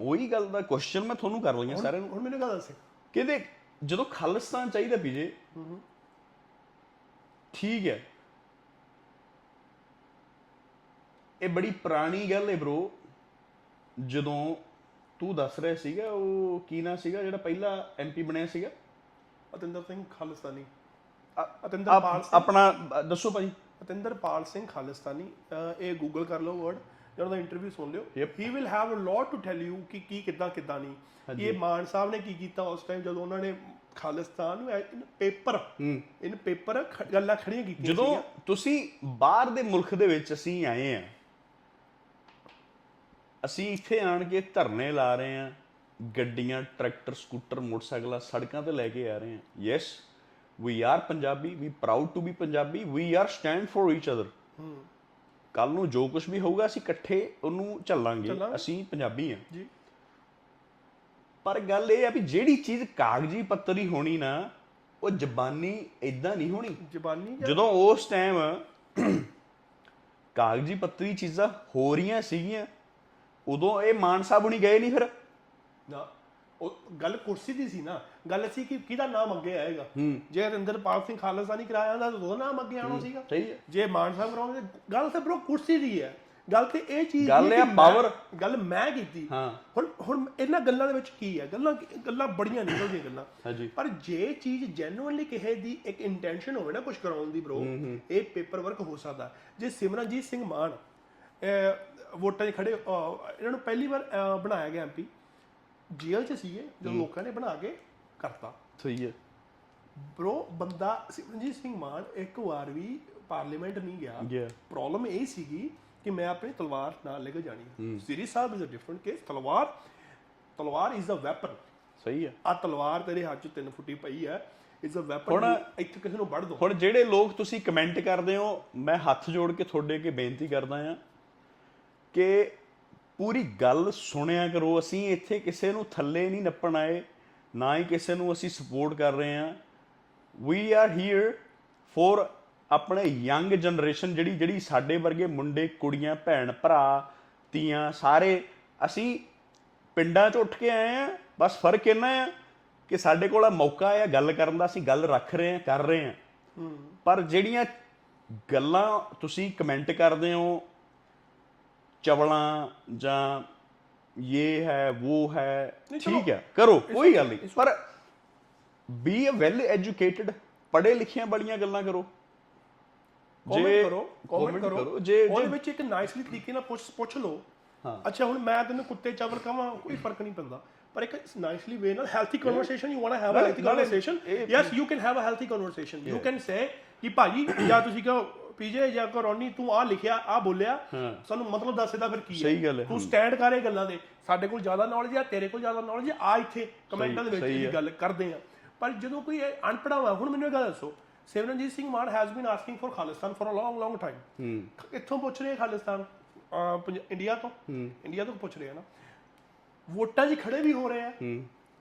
ਉਹੀ ਗੱਲ ਦਾ ਕੁਐਸਚਨ ਮੈਂ ਤੁਹਾਨੂੰ ਕਰ ਲਈਆਂ ਸਾਰਿਆਂ ਨੂੰ। ਹੁਣ ਮੈਨੂੰ ਗੱਲ ਦੱਸ। ਕਹਿੰਦੇ ਜਦੋਂ ਖਾਲਿਸਤਾਨ ਚਾਹੀਦਾ ਪੀਜੇ ਠੀਕ ਹੈ। ਇਹ ਬੜੀ ਪੁਰਾਣੀ ਗੱਲ ਹੈ bro ਜਦੋਂ ਤੂੰ ਦੱਸ ਰਿਹਾ ਸੀਗਾ ਉਹ ਕੀ ਨਾਂ ਸੀਗਾ ਜਿਹੜਾ ਪਹਿਲਾ ਐਮਪੀ ਬਣਿਆ ਸੀਗਾ? ਅਤਿੰਦਰ ਸਿੰਘ ਖਾਲਿਸਤਾਨੀ। ਆਪ- ਅਤਿੰਦਰਪਾਲ ਸਿੰਘ। ਆਪਣਾ ਦੱਸੋ ਭਾਈ ਅਤਿੰਦਰਪਾਲ ਸਿੰਘ ਖਾਲਿਸਤਾਨੀ। ਇਹ ਗੂਗਲ ਕਰ ਲਓ ਵਰਡ ਜਾਂ ਉਹਦਾ ਇੰਟਰਵਿਊ ਸੁਣ ਲਿਓ. He will have a lot to tell you ਕਿ ਕੀ ਕਿੱਦਾਂ ਕਿੱਦਾਂ ਨਹੀਂ। ਇਹ ਮਾਨ ਸਾਹਿਬ ਨੇ ਕੀ ਕੀਤਾ ਉਸ ਟਾਈਮ ਜਦੋਂ ਉਹਨਾਂ ਨੇ ਖਾਲਿਸਤਾਨ ਨੂੰ ਪੇਪਰ ਇਨ ਪੇਪਰ ਗੱਲਾਂ ਖੜੀਆਂ ਕੀਤੀਆਂ ਜਦੋਂ। ਤੁਸੀਂ ਬਾਹਰ ਦੇ ਮੁਲਕ ਦੇ ਵਿੱਚ ਅਸੀਂ ਆਏ ਆ ਅਸੀਂ ਇੱਥੇ ਆਣ ਕੇ ਧਰਨੇ ਲਾ ਰਹੇ ਆ ਗੱਡੀਆਂ ਟਰੈਕਟਰ ਸਕੂਟਰ ਮੋਟਰਸਾਈਕਲਾਂ ਸੜਕਾਂ ਤੇ ਲੈ ਕੇ ਆ ਰਹੇ ਆ yes we are Punjabi we proud to be Punjabi we are stand for each other ਕੱਲ ਨੂੰ ਜੋ ਕੁਝ ਵੀ ਹੋਊਗਾ ਅਸੀਂ ਇਕੱਠੇ ਉਹਨੂੰ ਚੱਲਾਂਗੇ। ਅਸੀਂ ਪੰਜਾਬੀ ਆ ਜੀ। ਪਰ ਗੱਲ ਇਹ ਆ ਵੀ ਜਿਹੜੀ ਚੀਜ਼ ਕਾਗਜ਼ੀ ਪੱਤਰੀ ਹੋਣੀ ਨਾ ਉਹ ਜ਼ਬਾਨੀ ਇਦਾਂ ਨਹੀਂ ਹੋਣੀ। ਜ਼ਬਾਨੀ ਜਦੋਂ ਉਸ ਟਾਈਮ ਕਾਗਜ਼ੀ ਪੱਤਰੀ ਚੀਜ਼ਾਂ ਹੋ ਰਹੀਆਂ ਸੀਗੀਆਂ ਉਦੋਂ ਇਹ ਮਾਨ ਸਾਹਿਬ ਹੁਣੀ ਗਏ ਨਹੀਂ ਫਿਰ? ਨਾ ਉਹ ਗੱਲ ਕੁਰਸੀ ਦੀ ਸੀ ਨਾ। ਗੱਲ ਸੀ ਕਿ ਕਿਹਦਾ ਨਾਮ ਅੱਗੇ ਆਏਗਾ? ਜੇ ਅੰਦਰਪਾਲ ਸਿੰਘ ਖਾਲਸਾ ਨਹੀਂ ਕਰਾਇਆ ਹੁੰਦਾ ਤਾਂ ਉਹਦਾ ਨਾਮ ਅੱਗੇ ਆਉਣਾ ਸੀਗਾ। ਸਹੀ ਹੈ। ਜੇ ਮਾਨ ਸਾਹਿਬ ਕਰਾਉਂਦੇ ਗੱਲ ਤਾਂ ਬਰੋ ਕੁਰਸੀ ਦੀ ਹੈ। ਗੱਲ ਤੇ ਇਹ ਚੀਜ਼ ਗੱਲ ਮੈਂ- power। ਗੱਲ ਮੈਂ ਕੀਤੀ। ਹਾਂ। ਹੁਣ ਹੁਣ ਇਹਨਾਂ ਗੱਲਾਂ ਦੇ ਵਿੱਚ ਕੀ ਹੈ? ਗੱਲਾਂ ਗੱਲਾਂ ਬੜੀਆਂ ਨਿਕਲਦੀਆਂ ਗੱਲਾਂ। ਪਰ ਜੇ ਚੀਜ਼ ਜੈਨੂਇਨਲੀ ਕਿਸੇ ਦੀ ਇੱਕ ਇੰਟੈਂਸ਼ਨ ਹੋਵੇ ਨਾ ਕੁਝ ਕਰਾਉਣ ਦੀ ਬ్రో ਇਹ ਪੇਪਰ ਵਰਕ ਹੋ ਸਕਦਾ। ਜੇ ਸਿਮਰਨਜੀਤ ਸਿੰਘ ਮਾਨ ਵੋਟਾਂ 'ਚ ਖੜੇ ਇਹਨਾਂ ਨੂੰ ਪਹਿਲੀ ਵਾਰ ਬਣਾਇਆ ਗਿਆ ਐਮਪੀ ਜੇਲ੍ਹ 'ਚ ਸੀਗੇ ਜਦੋਂ ਲੋਕਾਂ ਨੇ ਬਣਾ ਕੇ ਕਰਤਾ। ਸਹੀ ਹੈ। ਬ్రో ਬੰਦਾ ਸਿਮਰਨਜੀਤ ਸਿੰਘ ਮਾਨ ਇੱਕ ਵਾਰ ਵੀ ਪਾਰਲੀਮੈਂਟ ਨਹੀਂ ਗਿਆ। ਪ੍ਰੋਬਲਮ ਇਹ ਸੀਗੀ ਕਿ ਮੈਂ ਆਪਣੀ ਤਲਵਾਰ ਨਾਲ ਲੈ ਕੇ ਜਾਣੀ। Sri Sahib is a different case Talwar Talwar is a weapon ਸਹੀ ਹੈ। ਆ ਤਲਵਾਰ ਤੇਰੇ ਹੱਥ 'ਚ ਤਿੰਨ ਫੁੱਟੀ ਪਈ ਹੈ। ਇਜ਼ ਅ ਵੈਪਨ ਇੱਥੇ ਕਿਸੇ ਨੂੰ ਵੱਢ ਦੋ। ਹੁਣ ਜਿਹੜੇ ਲੋਕ ਤੁਸੀਂ ਕਮੈਂਟ ਕਰਦੇ ਹੋ ਮੈਂ ਹੱਥ ਜੋੜ ਕੇ ਤੁਹਾਡੇ ਅੱਗੇ ਬੇਨਤੀ ਕਰਦਾ ਆ ਕਿ ਪੂਰੀ ਗੱਲ ਸੁਣਿਆ ਕਰੋ ਅਸੀਂ ਇੱਥੇ ਕਿਸੇ ਨੂੰ ਥੱਲੇ ਨਹੀਂ ਨੱਪਣ ਆਏ ਨਾ ਹੀ ਕਿਸੇ ਨੂੰ ਅਸੀਂ ਸਪੋਰਟ ਕਰ ਰਹੇ ਆ ਵੀ ਆਰ ਹੇਅਰ ਫॉर ਆਪਣੇ ਯੰਗ ਜਨਰੇਸ਼ਨ ਜਿਹੜੀ ਜਿਹੜੀ ਸਾਡੇ ਵਰਗੇ ਮੁੰਡੇ ਕੁੜੀਆਂ ਭੈਣ ਭਰਾ ਧੀਆਂ ਸਾਰੇ ਅਸੀਂ ਪਿੰਡਾਂ 'ਚ ਉੱਠ ਕੇ ਆਏ ਆ ਬਸ ਫ਼ਰਕ ਇੰਨਾ ਆ ਕਿ ਸਾਡੇ ਕੋਲ ਆ ਮੌਕਾ ਆ ਗੱਲ ਕਰਨ ਦਾ ਅਸੀਂ ਗੱਲ ਰੱਖ ਰਹੇ ਆ ਕਰ ਰਹੇ ਆ ਪਰ ਜਿਹੜੀਆਂ ਗੱਲਾਂ ਤੁਸੀਂ ਕਮੈਂਟ ਕਰਦੇ ਹੋ ਚਵਲਾਂ ਜਾਂ ਇਹ ਹੈ ਉਹ ਹੈ ਠੀਕ ਹੈ ਕਰੋ ਕੋਈ ਗੱਲ ਨਹੀਂ। ਪਰ ਬੀ ਅ ਵੈਲ ਐਜੂਕੇਟਿਡ ਪੜ੍ਹੇ ਲਿਖਿਆਂ ਬੜੀਆਂ ਗੱਲਾਂ ਕਰੋ। ਕਮੈਂਟ ਕਰੋ ਕਮੈਂਟ ਕਰੋ। ਜੇ ਉਹਦੇ ਵਿੱਚ ਇੱਕ ਨਾਈਸਲੀ ਤਰੀਕੇ ਨਾਲ ਪੁੱਛ ਪੁੱਛ ਲਓ। ਅੱਛਾ ਹੁਣ ਮੈਂ ਤੈਨੂੰ ਕੁੱਤੇ ਚਾਵਲ ਕਹਾਂ ਕੋਈ ਫ਼ਰਕ ਨਹੀਂ ਪੈਂਦਾ। ਪਰ ਇੱਕ ਨਾਈਸਲੀ ਵੇ ਨਾਲ healthy conversation you want to have a healthy conversation yes you can have a healthy conversation you can say ਕਿ ਭਾਜੀ ਜਾਂ ਤੁਸੀਂ ਕਹੋ ਪੀਜੇ ਜਾਂ ਕੋ ਰੋਨੀ ਤੂੰ ਆ ਲਿਖਿਆ ਆ ਬੋਲਿਆ ਸਾਨੂੰ ਮਤਲਬ ਦੱਸ ਇਹਦਾ ਫਿਰ ਕੀ ਹੈ? ਸਹੀ ਗੱਲ ਹੈ। ਤੂੰ ਸਟੈਂਡ ਕਰ ਇਹ ਗੱਲਾਂ ਦੇ ਸਾਡੇ ਕੋਲ ਜ਼ਿਆਦਾ ਨੌਲੇਜ ਆ ਤੇਰੇ ਕੋਲ ਜ਼ਿਆਦਾ ਨੌਲੇਜ ਆ ਇੱਥੇ ਕਮੈਂਟਾਂ ਦੇ ਵਿੱਚ ਇਹ। ਗੱਲ ਕਰਦੇ ਆ। ਪਰ ਜਦੋਂ ਕੋਈ ਇਹ ਅਨਪੜ੍ਹਾ ਵਾ ਹੁਣ ਮੈਨੂੰ ਇਹ ਗੱਲ ਦੱਸੋ Simranjit Singh Mann has been asking for Khalistan for a long long time ਕਿੱਥੋਂ ਪੁੱਛ ਰਹੇ ਖਾਲਿਸਤਾਨ ਇੰਡੀਆ ਤੋਂ? ਇੰਡੀਆ ਤੋਂ ਪੁੱਛ ਰਹੇ ਆ ਨਾ। ਵੋਟਾਂ 'ਚ ਖੜੇ ਵੀ ਹੋ ਰਹੇ ਆ।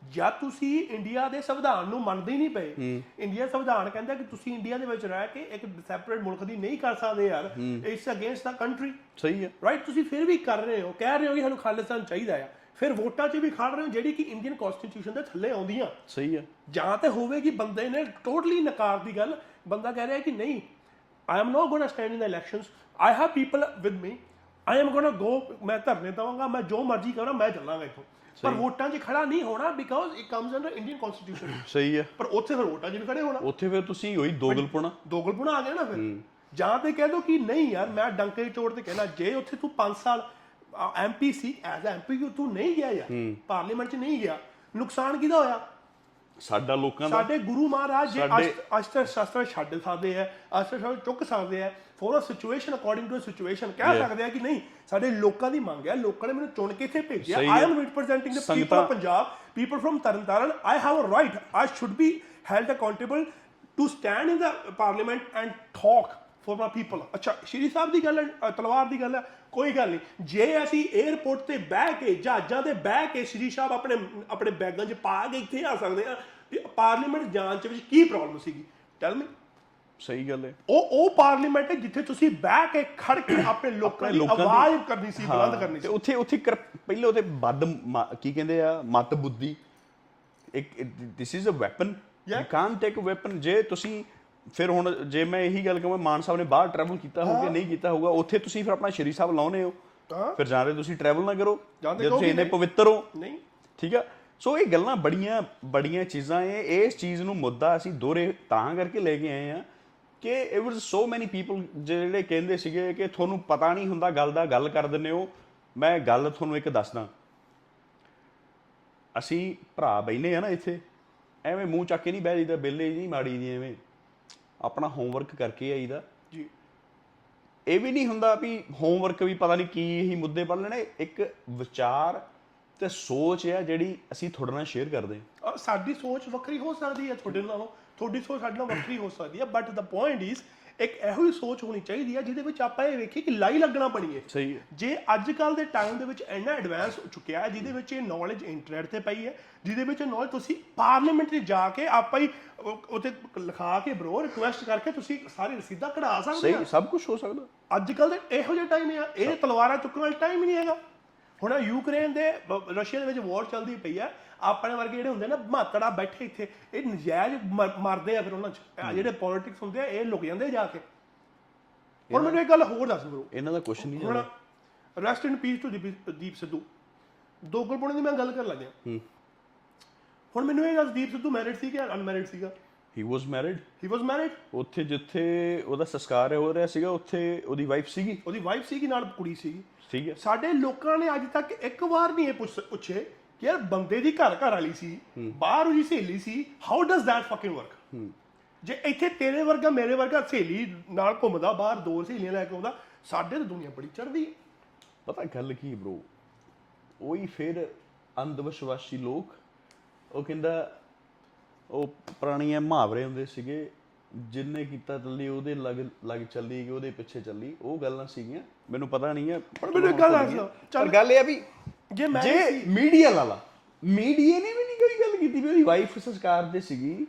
ਜਾਂ ਤੁਸੀਂ ਇੰਡੀਆ ਦੇ ਸੰਵਿਧਾਨ ਨੂੰ ਮੰਨਦੇ ਹੀ ਨਹੀਂ ਪਏ। ਇੰਡੀਆ ਸੰਵਿਧਾਨ ਕਹਿੰਦਾ ਕਿ ਤੁਸੀਂ ਇੰਡੀਆ ਦੇ ਵਿੱਚ ਰਹਿ ਕੇ ਇੱਕ ਸੈਪਰੇਟ ਮੁਲਕ ਦੀ ਨਹੀਂ ਕਰ ਸਕਦੇ ਯਾਰ। ਇਟਸ ਅਗੇਂਸਟ ਦਾ ਕੰਟਰੀ ਸਹੀ ਹੈ। ਰਾਈਟ ਤੁਸੀਂ ਫਿਰ ਵੀ ਕਰ ਰਹੇ ਹੋ। ਕਹਿ ਰਹੇ ਹੋ ਕਿ ਸਾਨੂੰ ਖਾਲਿਸਤਾਨ ਚਾਹੀਦਾ ਆ। ਫਿਰ ਵੋਟਾਂ 'ਚ ਵੀ ਖੜ ਰਹੇ ਹੋ ਜਿਹੜੀ ਕਿ ਇੰਡੀਅਨ ਕਨਸਟੀਟਿਊਸ਼ਨ ਦੇ ਥੱਲੇ ਆਉਂਦੀਆਂ। ਸਹੀ ਹੈ। ਜਾਂ ਤੇ ਹੋਵੇ ਕਿ ਬੰਦੇ ਨੇ ਟੋਟਲੀ ਨਕਾਰ ਦੀ ਗੱਲ ਬੰਦਾ ਕਹਿ ਰਿਹਾ ਕਿ ਨਹੀਂ I am not gonna stand in the elections I have people with me I am gonna go ਮੈਂ ਧਰਨੇ ਦਵਾਂਗਾ ਮੈਂ ਜੋ ਮਰਜ਼ੀ ਕਰਾਂ ਮੈਂ ਚੱਲਾਂਗਾ ਇੱਥੋਂ। ਪਰ ਵੋਟਾਂ 'ਚ ਖੜਾ ਨਹੀਂ ਹੋਣਾ because it comes under Indian constitution ਸਹੀ ਹੈ। ਪਰ ਉੱਥੇ ਫਿਰ ਵੋਟਾਂ 'ਚ ਵੀ ਖੜੇ ਹੋਣਾ। ਉੱਥੇ ਫਿਰ ਤੁਸੀਂ ਉਹੀ ਦੋਗਲਪੁਣਾ ਦੋਗਲਪੁਣਾ ਆ ਗਿਆ ਨਾ ਫਿਰ। ਜਾਂ ਤੇ ਕਹਿ ਦੋ ਕਿ ਨਹੀਂ ਯਾਰ ਮੈਂ ਡੰਕੇ ਦੀ ਚੋਟ ਤੇ ਕਹਿਣਾ ਜੇ ਉੱਥੇ ਤੂੰ 5 ਸਾਲ ਐਮਪੀ ਸੀ ਐਜ਼ ਐਮਪੀ ਤੂੰ ਨਹੀਂ ਗਿਆ ਯਾਰ। ਪਾਰਲੀਮੈਂਟ 'ਚ ਨਹੀਂ ਗਿਆ। ਨੁਕਸਾਨ ਕਿਹਦਾ ਹੋਇਆ? ਸਾਡਾ ਲੋਕਾਂ ਦਾ। ਸਾਡੇ ਗੁਰੂ ਮਹਾਰਾਜ ਜੇ ਅਸ਼ਟਰ ਸ਼ਾਸਤਰ ਛੱਡ ਸਕਦੇ ਆ ਅਸ਼ਟਰ ਸ਼ਾਸਤਰ ਚੁੱਕ ਸਕਦੇ ਆ for a situation according to situation ਕਹਿ ਸਕਦੇ ਆ ਕਿ ਨਹੀਂ ਸਾਡੇ ਲੋਕਾਂ ਦੀ ਮੰਗ ਹੈ ਲੋਕਾਂ ਨੇ ਮੈਨੂੰ ਚੁਣ ਕੇ ਇੱਥੇ ਭੇਜਿਆ। I. Am representing the people of Punjab people from Tarn Taran I have a right I should be held accountable to stand in the parliament and talk for my people ਅੱਛਾ ਸ਼੍ਰੀ ਸਾਹਿਬ ਦੀ ਗੱਲ ਹੈ ਅ, ਤਲਵਾਰ ਦੀ ਗੱਲ ਹੈ ਕੋਈ ਗੱਲ ਨਹੀਂ ਜੇ ਅਸੀਂ 에ਅਰਪੋਰਟ ਤੇ ਬਹਿ ਕੇ ਜਹਾਜ਼ਾਂ ਤੇ ਬਹਿ ਕੇ ਸ਼੍ਰੀ ਸਾਹਿਬ ਆਪਣੇ ਆਪਣੇ ਬੈਗਾਂ 'ਚ ਪਾ ਕੇ ਇੱਥੇ ਆ ਸਕਦੇ ਆ ਤੇ ਪਾਰਲੀਮੈਂਟ ਜਾਣ 'ਚ ਵਿੱਚ ਕੀ ਪ੍ਰੋਬਲਮ ਸੀਗੀ ਟੈਲ ਮੀ ਸਹੀ ਗੱਲ ਹੈ। ਉਹ ਉਹ ਪਾਰਲੀਮੈਂਟ ਹੈ ਜਿੱਥੇ ਤੁਸੀਂ ਬਹਿ ਕੇ ਖੜ ਕੇ [coughs] ਆਪਣੇ ਲੋਕਾਂ ਦੀ ਆਵਾਜ਼ ਕਰਨੀ ਸੀ ਬੁਲੰਦ ਕਰਨੀ ਸੀ। ਉੱਥੇ ਉੱਥੇ ਪਹਿਲੇ ਉਹਦੇ ਵੱਧ ਮ- ਕੀ ਕਹਿੰਦੇ ਆ ਮਤ ਬੁੱਧੀ। ਇੱਕ this is a weapon you can't take a weapon ਜੇ ਤੁਸੀਂ ਫਿਰ ਹੁਣ ਜੇ ਮੈਂ ਇਹੀ ਗੱਲ ਕਹਾਂ ਮਾਨ ਸਾਹਿਬ ਨੇ ਬਾਹਰ ਟਰੈਵਲ ਕੀਤਾ ਹੋਊਗਾ ਨਹੀਂ ਕੀਤਾ ਹੋਊਗਾ ਉੱਥੇ ਤੁਸੀਂ ਫਿਰ ਆਪਣਾ ਸ਼੍ਰੀ ਸਾਹਿਬ ਲਾਉਨੇ ਹੋ। ਫਿਰ ਜਾਂਦੇ ਤੁਸੀਂ ਟਰੈਵਲ ਨਾ ਕਰੋ ਜੇ ਤੁਸੀਂ ਨਹੀਂ। ਪਵਿੱਤਰ ਹੋ। ਨਹੀਂ। ਠੀਕ ਆ? ਸੋ ਇਹ ਗੱਲਾਂ ਬੜੀਆਂ ਬੜੀਆਂ ਚੀਜ਼ਾਂ ਇਹ ਇਸ ਚੀਜ਼ ਨੂੰ ਮੁੱਦਾ ਅਸੀਂ ਦੋਰੇ ਤਾਂ ਕਰਕੇ ਲੈ ਕੇ ਆਏ ਆ ਕਿ it was so many people ਜਿਹੜੇ ਕਹਿੰਦੇ ਸੀਗੇ ਕਿ ਤੁਹਾਨੂੰ ਪਤਾ ਨਹੀਂ ਹੁੰਦਾ ਗੱਲ ਦਾ ਗੱਲ ਕਰ ਦਿੰਦੇ ਹੋ। ਮੈਂ ਗੱਲ ਤੁਹਾਨੂੰ ਇੱਕ ਦੱਸਦਾ। ਅਸੀਂ ਭਰਾ ਬੈਨੇ ਆ ਨਾ ਇੱਥੇ। ਐਵੇਂ ਮੂੰਹ ਚੱਕ ਕੇ ਨਹੀਂ ਬਹਿ ਜਾਈਦਾ ਬਿੱਲੇ ਨਹੀਂ ਮਾੜੀ ਦੀ ਐਵੇਂ। ਆਪਣਾ ਹੋਮਵਰਕ ਕਰਕੇ ਆਈਦਾ। ਜੀ। ਇਹ ਵੀ ਨਹੀਂ ਹੁੰਦਾ ਵੀ ਹੋਮਵਰਕ ਵੀ ਪਤਾ ਨਹੀਂ ਕੀ ਹੀ ਮੁੱਦੇ ਪੜ ਲੈਣੇ। ਇੱਕ ਵਿਚਾਰ ਤੇ ਸੋਚ ਹੈ ਜਿਹੜੀ ਅਸੀਂ ਤੁਹਾਡੇ ਨਾਲ ਸ਼ੇਅਰ ਕਰਦੇ ਹਾਂ। ਅਹ ਸਾਡੀ ਸੋਚ ਵੱਖਰੀ ਹੋ ਸਕਦੀ ਹੈ ਤੁਹਾਡੇ ਨਾਲੋਂ। ਤੁਹਾਡੀ ਸੋਚ ਸਾਡੇ ਨਾਲ ਵੱਖਰੀ ਹੋ ਸਕਦੀ ਹੈ ਬਟ ਦਾ ਪੁਆਇੰਟ ਇਜ਼ ਇੱਕ ਇਹੋ ਹੀ ਸੋਚ ਹੋਣੀ ਚਾਹੀਦੀ ਹੈ ਜਿਹਦੇ ਵਿੱਚ ਆਪਾਂ ਇਹ ਵੇਖੀਏ ਕਿ ਲਾਈ ਲੱਗਣਾ ਬਣੀਏ। ਸਹੀ ਹੈ। ਜੇ ਅੱਜ ਕੱਲ ਦੇ ਟਾਈਮ ਦੇ ਵਿੱਚ ਇੰਨਾ ਐਡਵਾਂਸ ਹੋ ਚੁੱਕਿਆ ਹੈ ਜਿਹਦੇ ਵਿੱਚ ਇਹ ਨੌਲੇਜ ਇੰਟਰਨੈਟ ਤੇ ਪਈ ਹੈ ਜਿਹਦੇ ਵਿੱਚ ਨੌਲੇਜ ਤੁਸੀਂ ਪਾਰਲੀਮੈਂਟ 'ਚ ਜਾ ਕੇ ਆਪਾਂ ਹੀ ਉੱਥੇ ਲਿਖਾ ਕੇ ਬਰੋ ਰਿਕੁਐਸਟ ਕਰਕੇ ਤੁਸੀਂ ਸਾਰੀ ਰਸੀਦਾਂ ਕਢਾ ਸਕਦੇ ਹੋ। ਸਹੀ ਸਭ ਕੁਝ ਹੋ ਸਕਦਾ। ਅੱਜ ਕੱਲ ਦੇ ਇਹੋ ਜਿਹਾ ਟਾਈਮ ਹੈ ਇਹ ਤਲਵਾਰਾਂ ਚੁੱਕਣ ਵਾਲਾ ਟਾਈਮ ਹੀ ਨਹੀਂ ਹੈਗਾ। ਹੁਣ ਯੂਕਰੇਨ ਦੇ ਰਸ਼ੀਆ ਦੇ ਵਿੱਚ ਵਾਰ ਚੱਲਦੀ ਪਈ ਹੈ। ਆਪਣੇ ਵਰਗੇ ਜਿਹੜੇ ਹੁੰਦੇ ਨਾ ਮਾਤੜਾ ਬੈਠੇ ਇੱਥੇ ਇਹ ਨਜਾਇਜ਼ ਮ- ਮਰਦੇ ਆ ਫਿਰ ਉਹਨਾਂ 'ਚ। ਆਹ ਜਿਹੜੇ ਪੋਲਿਟਿਕਸ ਹੁੰਦੇ ਆ ਇਹ ਲੁਕ ਜਾਂਦੇ ਆ ਜਾ ਕੇ। ਹੁਣ ਮੈਨੂੰ ਇੱਕ ਗੱਲ ਹੋਰ ਦੱਸ ਬਰੋ ਇਹਨਾਂ ਦਾ ਕੁਝ ਨਹੀਂ ਹੁਣ rest in peace to Deep Sidhu. ਦੋਗਲਪੁਣੇ ਦੀ ਮੈਂ ਗੱਲ ਕਰ ਲੱਗਿਆ। ਹੂੰ। ਹੁਣ ਮੈਨੂੰ ਇਹ ਦੱਸ ਦੀਪ ਸਿੱਧੂ ਮੈਰਿਡ ਸੀ ਕਿ ਅਨਮੈਰਿਡ ਸੀਗਾ? ਹੀ ਵਾਸ ਮੈਰਿਡ ਹੀ ਵਾਸ ਮੈਰਿਡ ਉੱਥੇ ਜਿੱਥੇ ਉਹਦਾ ਸੰਸਕਾਰ ਹੋ ਰਿਹਾ ਸੀਗਾ ਉੱਥੇ ਉਹਦੀ ਵਾਈਫ ਸੀਗੀ। ਉਹਦੀ ਵਾਈਫ ਸੀਗੀ ਨਾਲ ਕੁੜੀ ਸੀਗੀ। ਠੀਕ ਹੈ ਸਾਡੇ ਲੋਕਾਂ ਨੇ ਅੱਜ ਤੱਕ ਇੱਕ ਵਾਰ ਨਹੀਂ ਇਹ ਪੁੱਛ- ਪੁੱਛੇ ਕਿ ਯਾਰ ਬੰਦੇ ਦੀ ਘਰ ਘਰ ਵਾਲੀ ਸੀ ਬਾਹਰ ਉਹਦੀ ਸਹੇਲੀ ਸੀ how does that fucking work ਜੇ ਇੱਥੇ ਤੇਰੇ ਵਰਗਾ ਮੇਰੇ ਵਰਗਾ ਸਹੇਲੀ ਨਾਲ ਘੁੰਮਦਾ ਬਾਹਰ ਦੋ ਸਹੇਲੀਆਂ ਲੈ ਕੇ ਆਉਂਦਾ ਸਾਡੇ ਤਾਂ ਦੁਨੀਆ ਬੜੀ ਚੜਦੀ ਹੈ ਪਤਾ ਗੱਲ ਕੀ ਬ్రో ਉਹੀ ਫਿਰ ਅੰਧ ਵਿਸ਼ਵਾਸੀ ਲੋਕ ਉਹ ਕਹਿੰਦਾ ਉਹ ਪੁਰਾਣੀਆਂ ਮੁਹਾਵਰੇ ਹੁੰਦੇ ਸੀਗੇ ਜਿੰਨੇ ਕੀਤਾ ਚੱਲੀ ਉਹਦੇ ਲੱਗ ਲੱਗ ਚੱਲੀ ਕਿ ਉਹਦੇ ਪਿੱਛੇ ਚੱਲੀ ਉਹ ਗੱਲਾਂ ਸੀਗੀਆਂ ਮੈਨੂੰ ਪਤਾ ਨਹੀਂ ਹੈ ਪਰ ਮੈਨੂੰ ਗੱਲ ਦਿਓ, ਪਰ ਗੱਲ ਇਹ ਆ ਵੀ ਜੇ ਮੈਂ ਜੇ ਮੀਡੀਆ ਲਾਲਾ ਮੀਡੀਆ ਨੇ ਵੀ ਨਹੀਂ ਕੋਈ ਗੱਲ ਕੀਤੀ ਵੀ ਉਹਦੀ ਵਾਈਫ ਸੰਸਕਾਰ ਤੇ ਸੀਗੀ।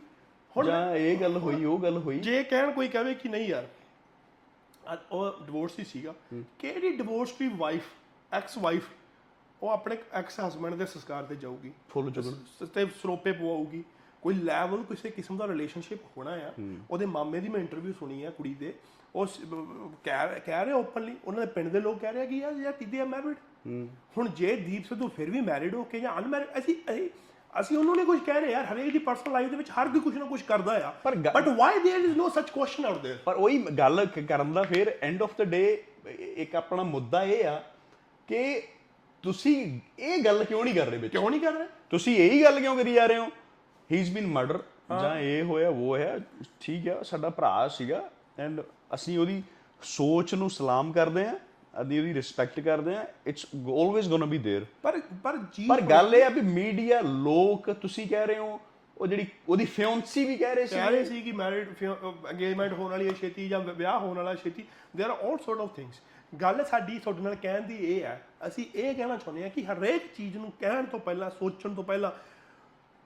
ਜਾਂ ਇਹ ਗੱਲ ਹੋਈ ਉਹ ਗੱਲ ਹੋਈ। ਜੇ ਕਹਿਣ ਕੋਈ ਕਹੇ ਕਿ ਨਹੀਂ ਯਾਰ ਉਹ ਡਿਵੋਰਸ ਹੀ ਸੀਗਾ। ਕਿਹੜੀ ਡਿਵੋਰਸ ਦੀ ਵਾਈਫ ਐਕਸ ਵਾਈਫ ਉਹ ਆਪਣੇ ਐਕਸ ਹਸਬੰਡ ਦੇ ਸੰਸਕਾਰ ਤੇ ਜਾਊਗੀ? ਫੁੱਲ ਚੁਗਣ ਸ- ਤੇ ਸਰੋਪੇ ਪਵਾਉਗੀ ਕੋਈ ਲੈਵਲ ਕਿਸੇ ਕਿਸਮ ਦਾ ਰਿਲੇਸ਼ਨਸ਼ਿਪ ਹੋਣਾ ਆ। ਉਹਦੇ ਮਾਮੇ ਦੀ ਮੈਂ ਇੰਟਰਵਿਊ ਸੁਣੀ ਆ ਕੁੜੀ ਦੇ। ਉਹ ਕਹਿ ਕਹਿ ਰਹੇ ਓਪਨਲੀ ਉਹਨਾਂ ਦੇ ਪਿੰਡ ਦੇ ਲੋਕ ਕਹਿ ਰਹੇ ਕਿ ਯਾਰ ਯਾਰ ਕਿਤੇ ਆ? ਮੈਰਿਡ ਹੁਣ ਜੇ ਦੀਪ ਸਿੱਧੂ ਫਿਰ ਵੀ ਮੈਰਿਡ ਹੋ ਕੇ ਜਾਂ ਅਨਮੈਰਿਡ ਅਸੀਂ ਅਸੀਂ ਅਸੀਂ ਉਹਨੂੰ ਨਹੀਂ ਕੁਝ ਕਹਿ ਰਹੇ ਯਾਰ ਹਰੇਕ ਦੀ ਪਰਸਨਲ ਲਾਈਫ ਦੇ ਵਿੱਚ ਹਰ ਕੋਈ ਕੁਝ ਨਾ ਕੁਝ ਕਰਦਾ ਆ ਪਰ ਗ- but why there is no such question out there ਪਰ ਉਹੀ ਗੱਲ ਕ- ਕਰਨ ਦਾ ਫਿਰ ਐਂਡ ਆਫ ਦਾ ਡੇ ਇੱਕ ਆਪਣਾ ਮੁੱਦਾ ਇਹ ਆ ਕਿ ਤੁਸੀਂ ਇਹ ਗੱਲ ਕਿਉਂ ਨਹੀਂ ਕਰ ਰਹੇ ਵਿੱਚ ਕਿਉਂ ਨਹੀਂ ਕਰ ਰਹੇ ਤੁਸੀਂ ਇਹੀ ਗੱਲ ਕਿਉਂ ਕਰੀ ਜਾ ਰਹੇ ਹੋ ਹੀ ਇਜ਼ ਬੀਨ ਮਰਡਰ ਜਾਂ ਇਹ ਹੋਇਆ ਉਹ ਹੋਇਆ ਠੀਕ ਹੈ ਸਾਡਾ ਭਰਾ ਸੀਗਾ ਐਂਡ ਅਸੀਂ ਉਹਦੀ ਸੋਚ ਨੂੰ ਸਲਾਮ ਕਰਦੇ ਆ ਅਸੀਂ ਉਹਦੀ ਰਿਸਪੈਕਟ ਕਰਦੇ ਆ it's always gonna be there ਪਰ ਪਰ ਜੀ ਪਰ ਗੱਲ ਇਹ ਆ ਵੀ ਮੀਡੀਆ ਲੋਕ ਤੁਸੀਂ ਕਹਿ ਰਹੇ ਹੋ ਉਹ ਜਿਹੜੀ ਉਹਦੀ ਫਿਓਂਸੀ ਵੀ ਕਹਿ ਰਹੇ ਸੀ ਕਹਿ ਰਹੇ ਸੀ ਕਿ ਮੈਰਿਡ ਅੰਗੇਜਮੈਂਟ ਹੋਣ ਵਾਲੀ ਹੈ ਛੇਤੀ ਜਾਂ ਵਿਆਹ ਹੋਣ ਵਾਲਾ ਛੇਤੀ there are all sort of things ਗੱਲ ਸਾਡੀ ਤੁਹਾਡੇ ਨਾਲ ਕਹਿਣ ਦੀ ਇਹ ਹੈ ਅਸੀਂ ਇਹ ਕਹਿਣਾ ਚਾਹੁੰਦੇ ਹਾਂ ਕਿ ਹਰੇਕ ਚੀਜ਼ ਨੂੰ ਕਹਿਣ ਤੋਂ ਪਹਿਲਾਂ ਸੋਚਣ ਤੋਂ ਪਹਿਲਾਂ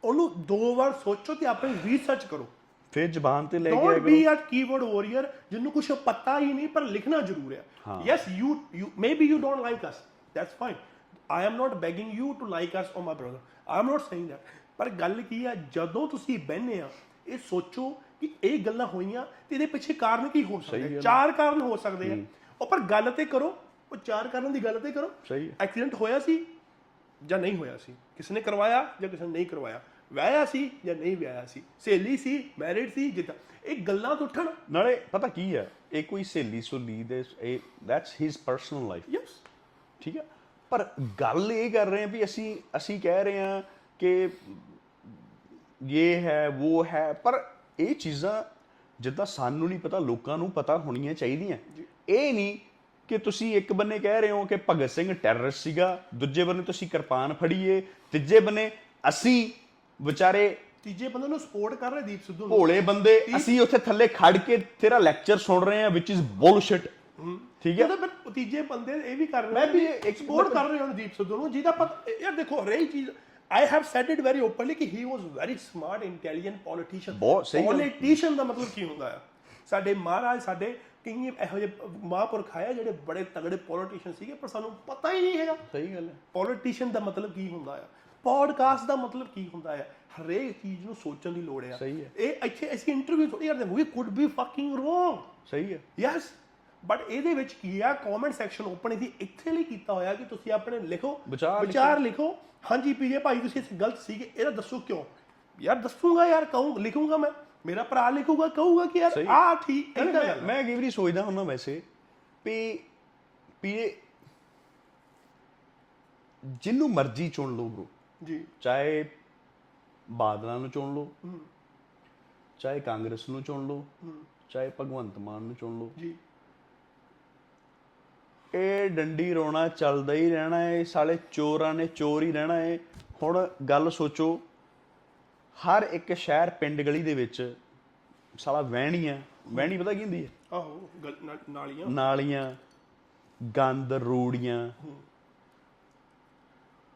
ਉਹਨੂੰ ਦੋ ਵਾਰ ਸੋਚੋ ਤੇ ਆਪਣੀ ਰਿਸਰਚ ਕਰੋ ਫਿਰ ਜ਼ਬਾਨ ਤੇ ਲੈ ਕੇ don't be a keyword warrior ਜਿਹਨੂੰ ਕੁਝ ਪਤਾ ਹੀ ਨਹੀਂ ਪਰ ਲਿਖਣਾ ਜ਼ਰੂਰ ਹੈ। Yes you you maybe you don't like us that's fine I am not begging you to like us or my brother I am not saying that ਪਰ ਗੱਲ ਕੀ ਹੈ ਜਦੋਂ ਤੁਸੀਂ ਬਹਿੰਦੇ ਆ ਇਹ ਸੋਚੋ ਕਿ ਇਹ ਗੱਲਾਂ ਹੋਈਆਂ ਤੇ ਇਹਦੇ ਪਿੱਛੇ ਕਾਰਨ ਕੀ ਹੋ ਸਕਦੇ? ਚਾਰ ਕਾਰਨ ਹੋ ਸਕਦੇ ਆ। ਉਹ ਪਰ ਗੱਲ ਤੇ ਕਰੋ। ਉਹ ਚਾਰ ਕਾਰਨ ਦੀ ਗੱਲ ਤੇ ਕਰੋ। ਸਹੀ ਐਕਸੀਡੈਂਟ ਹੋਇਆ ਸੀ ਜਾਂ ਨਹੀਂ ਹੋਇਆ ਸੀ? ਕਿਸ ਨੇ ਕਰਵਾਇਆ ਜਾਂ ਕਿਸੇ ਨੇ ਨਹੀਂ ਕਰਵਾਇਆ? ਵਿਆਹਿਆ ਸੀ ਜਾਂ ਨਹੀਂ ਵਿਆਹਿਆ ਸੀ? ਸਹੇਲੀ ਸੀ ਮੈਰਿਡ ਸੀ ਜਿੱਦਾਂ। ਇਹ ਗੱਲਾਂ ਤੋਂ ਉੱਠਣ। ਨਾਲੇ ਪਤਾ ਕੀ ਹੈ ਇਹ ਕੋਈ ਸਹੇਲੀ ਸੁਲੀ ਦੇ ਇਹ that's his personal life yes ਠੀਕ ਹੈ ਪਰ ਗੱਲ ਇਹ ਕਰ ਰਹੇ ਹਾਂ ਵੀ ਅਸੀਂ ਅਸੀਂ ਕਹਿ ਰਹੇ ਹਾਂ ਕਿ ਇਹ ਹੈ ਉਹ ਹੈ ਪਰ ਇਹ ਚੀਜ਼ਾਂ ਜਿੱਦਾਂ ਸਾਨੂੰ ਨਹੀਂ ਪਤਾ ਲੋਕਾਂ ਨੂੰ ਪਤਾ ਹੋਣੀਆਂ ਚਾਹੀਦੀਆਂ। ਇਹ ਨਹੀਂ ਕਿ ਤੁਸੀਂ ਇੱਕ ਬੰਨੇ ਕਹਿ ਰਹੇ ਹੋ ਕਿ ਭਗਤ ਸਿੰਘ ਟੈਰਰਿਸਟ ਸੀਗਾ ਦੂਜੇ ਬੰਨੇ ਤੁਸੀਂ ਕਿਰਪਾਨ ਫੜੀਏ ਤੀਜੇ ਬੰਨੇ ਅਸੀਂ ਵਿਚਾਰੇ ਤੀਜੇ ਬੰਦੇ ਨੂੰ ਸਪੋਰਟ ਕਰ ਰਹੇ ਦੀਪ ਸਿੱਧੂ ਨੂੰ। ਭੋਲੇ ਬੰਦੇ ਅਸੀਂ ਉੱਥੇ ਥੱਲੇ ਖੜ ਕੇ ਤੇਰਾ ਲੈਕਚਰ ਸੁਣ ਰਹੇ ਹਾਂ ਵਿਚ ਇਜ਼ ਬੁਲਸ਼ਿਟ ਠੀਕ ਹੈ? ਪਰ ਤੀਜੇ ਬੰਦੇ ਇਹ ਵੀ ਕਰ ਰਹੇ ਮੈਂ ਵੀ ਐਕਸਪੋਰਟ ਕਰ ਰਹੇ ਹਾਂ ਦੀਪ ਸਿੱਧੂ ਨੂੰ ਜਿਹਦਾ ਪਤਾ ਯਾਰ ਦੇਖੋ ਹਰੇਕ ਚੀਜ਼ I have said it very openly ਕਿ he was very smart intelligent politician ਬਹੁਤ ਸਹੀ ਗੱਲ। ਪੋਲੀਟੀਸ਼ੀਅਨ ਦਾ ਮਤਲਬ ਕੀ ਹੁੰਦਾ ਆ? ਸਾਡੇ ਮਹਾਰਾਜ ਸਾਡੇ ਕਈ ਇਹੋ ਜਿਹੇ ਮਹਾਂਪੁਰਖ ਆਏ ਆ ਜਿਹੜੇ ਬੜੇ ਤਗੜੇ ਪੋਲੀਟੀਸ਼ੀਅਨ ਸੀਗੇ ਪਰ ਸਾਨੂੰ ਪਤਾ ਹੀ ਨਹੀਂ ਹੈਗਾ। ਸਹੀ ਗੱਲ ਹੈ। ਪੋਲੀਟੀਸ਼ੀਅਨ ਦਾ ਮਤਲਬ ਕੀ ਹੁੰਦਾ ਆ? ਪੋਡਕਾਸਟ ਦਾ ਮਤਲਬ ਕੀ ਹੁੰਦਾ ਆ ਹਰੇਕ ਚੀਜ਼ ਨੂੰ ਸੋਚਣ ਦੀ ਲੋੜ ਆ। ਸਹੀ ਹੈ। ਇਹ ਇੱਥੇ ਅਸੀਂ ਇੰਟਰਵਿਊ ਥੋੜੀ ਕਰਦੇ we could be fucking wrong ਸਹੀ ਹੈ। ਯੈਸ ਬਟ ਇਹਦੇ ਵਿੱਚ ਕੀ ਆ? ਕਮੈਂਟ ਸੈਕਸ਼ਨ ਓਪਨ ਇਹਦੀ ਇੱਥੇ ਲਈ ਕੀਤਾ ਹੋਇਆ ਕਿ ਤੁਸੀਂ ਆਪਣੇ ਲਿਖੋ ਵਿਚਾਰ ਲਿਖੋ। ਹਾਂਜੀ ਪੀਜੇ ਭਾਈ ਤੁਸੀਂ ਇਸ ਗਲਤ ਸੀਗੇ ਇਹਦਾ ਦੱਸੋ ਕਿਉਂ? ਯਾਰ ਦੱਸੂਗਾ ਯਾਰ ਕਹੂੰ ਲਿਖੂੰਗਾ ਮੈਂ। ਮੇਰਾ ਭਰਾ ਲਿਖੂਗਾ ਕਹੂਗਾ ਕਿ ਯਾਰ। ਆ ਠੀਕ ਆ। ਮੈਂ ਕਈ ਵਾਰੀ ਸੋਚਦਾ ਹੁੰਦਾ ਵੈਸੇ। ਵੀ ਇਹ ਜਿੰਨੂੰ ਮਰਜ਼ੀ ਚੁਣ ਲਓ ਬ్రో ਜੀ। ਚਾਹੇ ਬਾਦਲਾਂ ਨੂੰ ਚੁਣ ਲਓ ਚਾਹੇ ਕਾਂਗਰਸ ਨੂੰ ਚੁਣ ਲਓ ਚਾਹੇ ਭਗਵੰਤ ਮਾਨ ਨੂੰ ਚੁਣ ਲਓ। ਜੀ। ਇਹ ਡੰਡੀ ਰੋਣਾ ਚੱਲਦਾ ਹੀ ਰਹਿਣਾ ਹੈ ਸਾਲੇ ਚੋਰਾਂ ਨੇ ਚੋਰ ਹੀ ਰਹਿਣਾ ਹੈ ਹੁਣ ਗੱਲ ਸੋਚੋ ਹਰ ਇੱਕ ਸ਼ਹਿਰ ਪਿੰਡ ਗਲੀ ਦੇ ਵਿੱਚ ਸਾਲਾ ਵਹਿਣੀ ਆ ਵਹਿਣੀ ਪਤਾ ਕੀ ਹੁੰਦੀ ਹੈ ਆਹੋ ਨਾਲੀਆਂ। ਨਾਲੀਆਂ ਗੰਦ ਰੂੜੀਆਂ।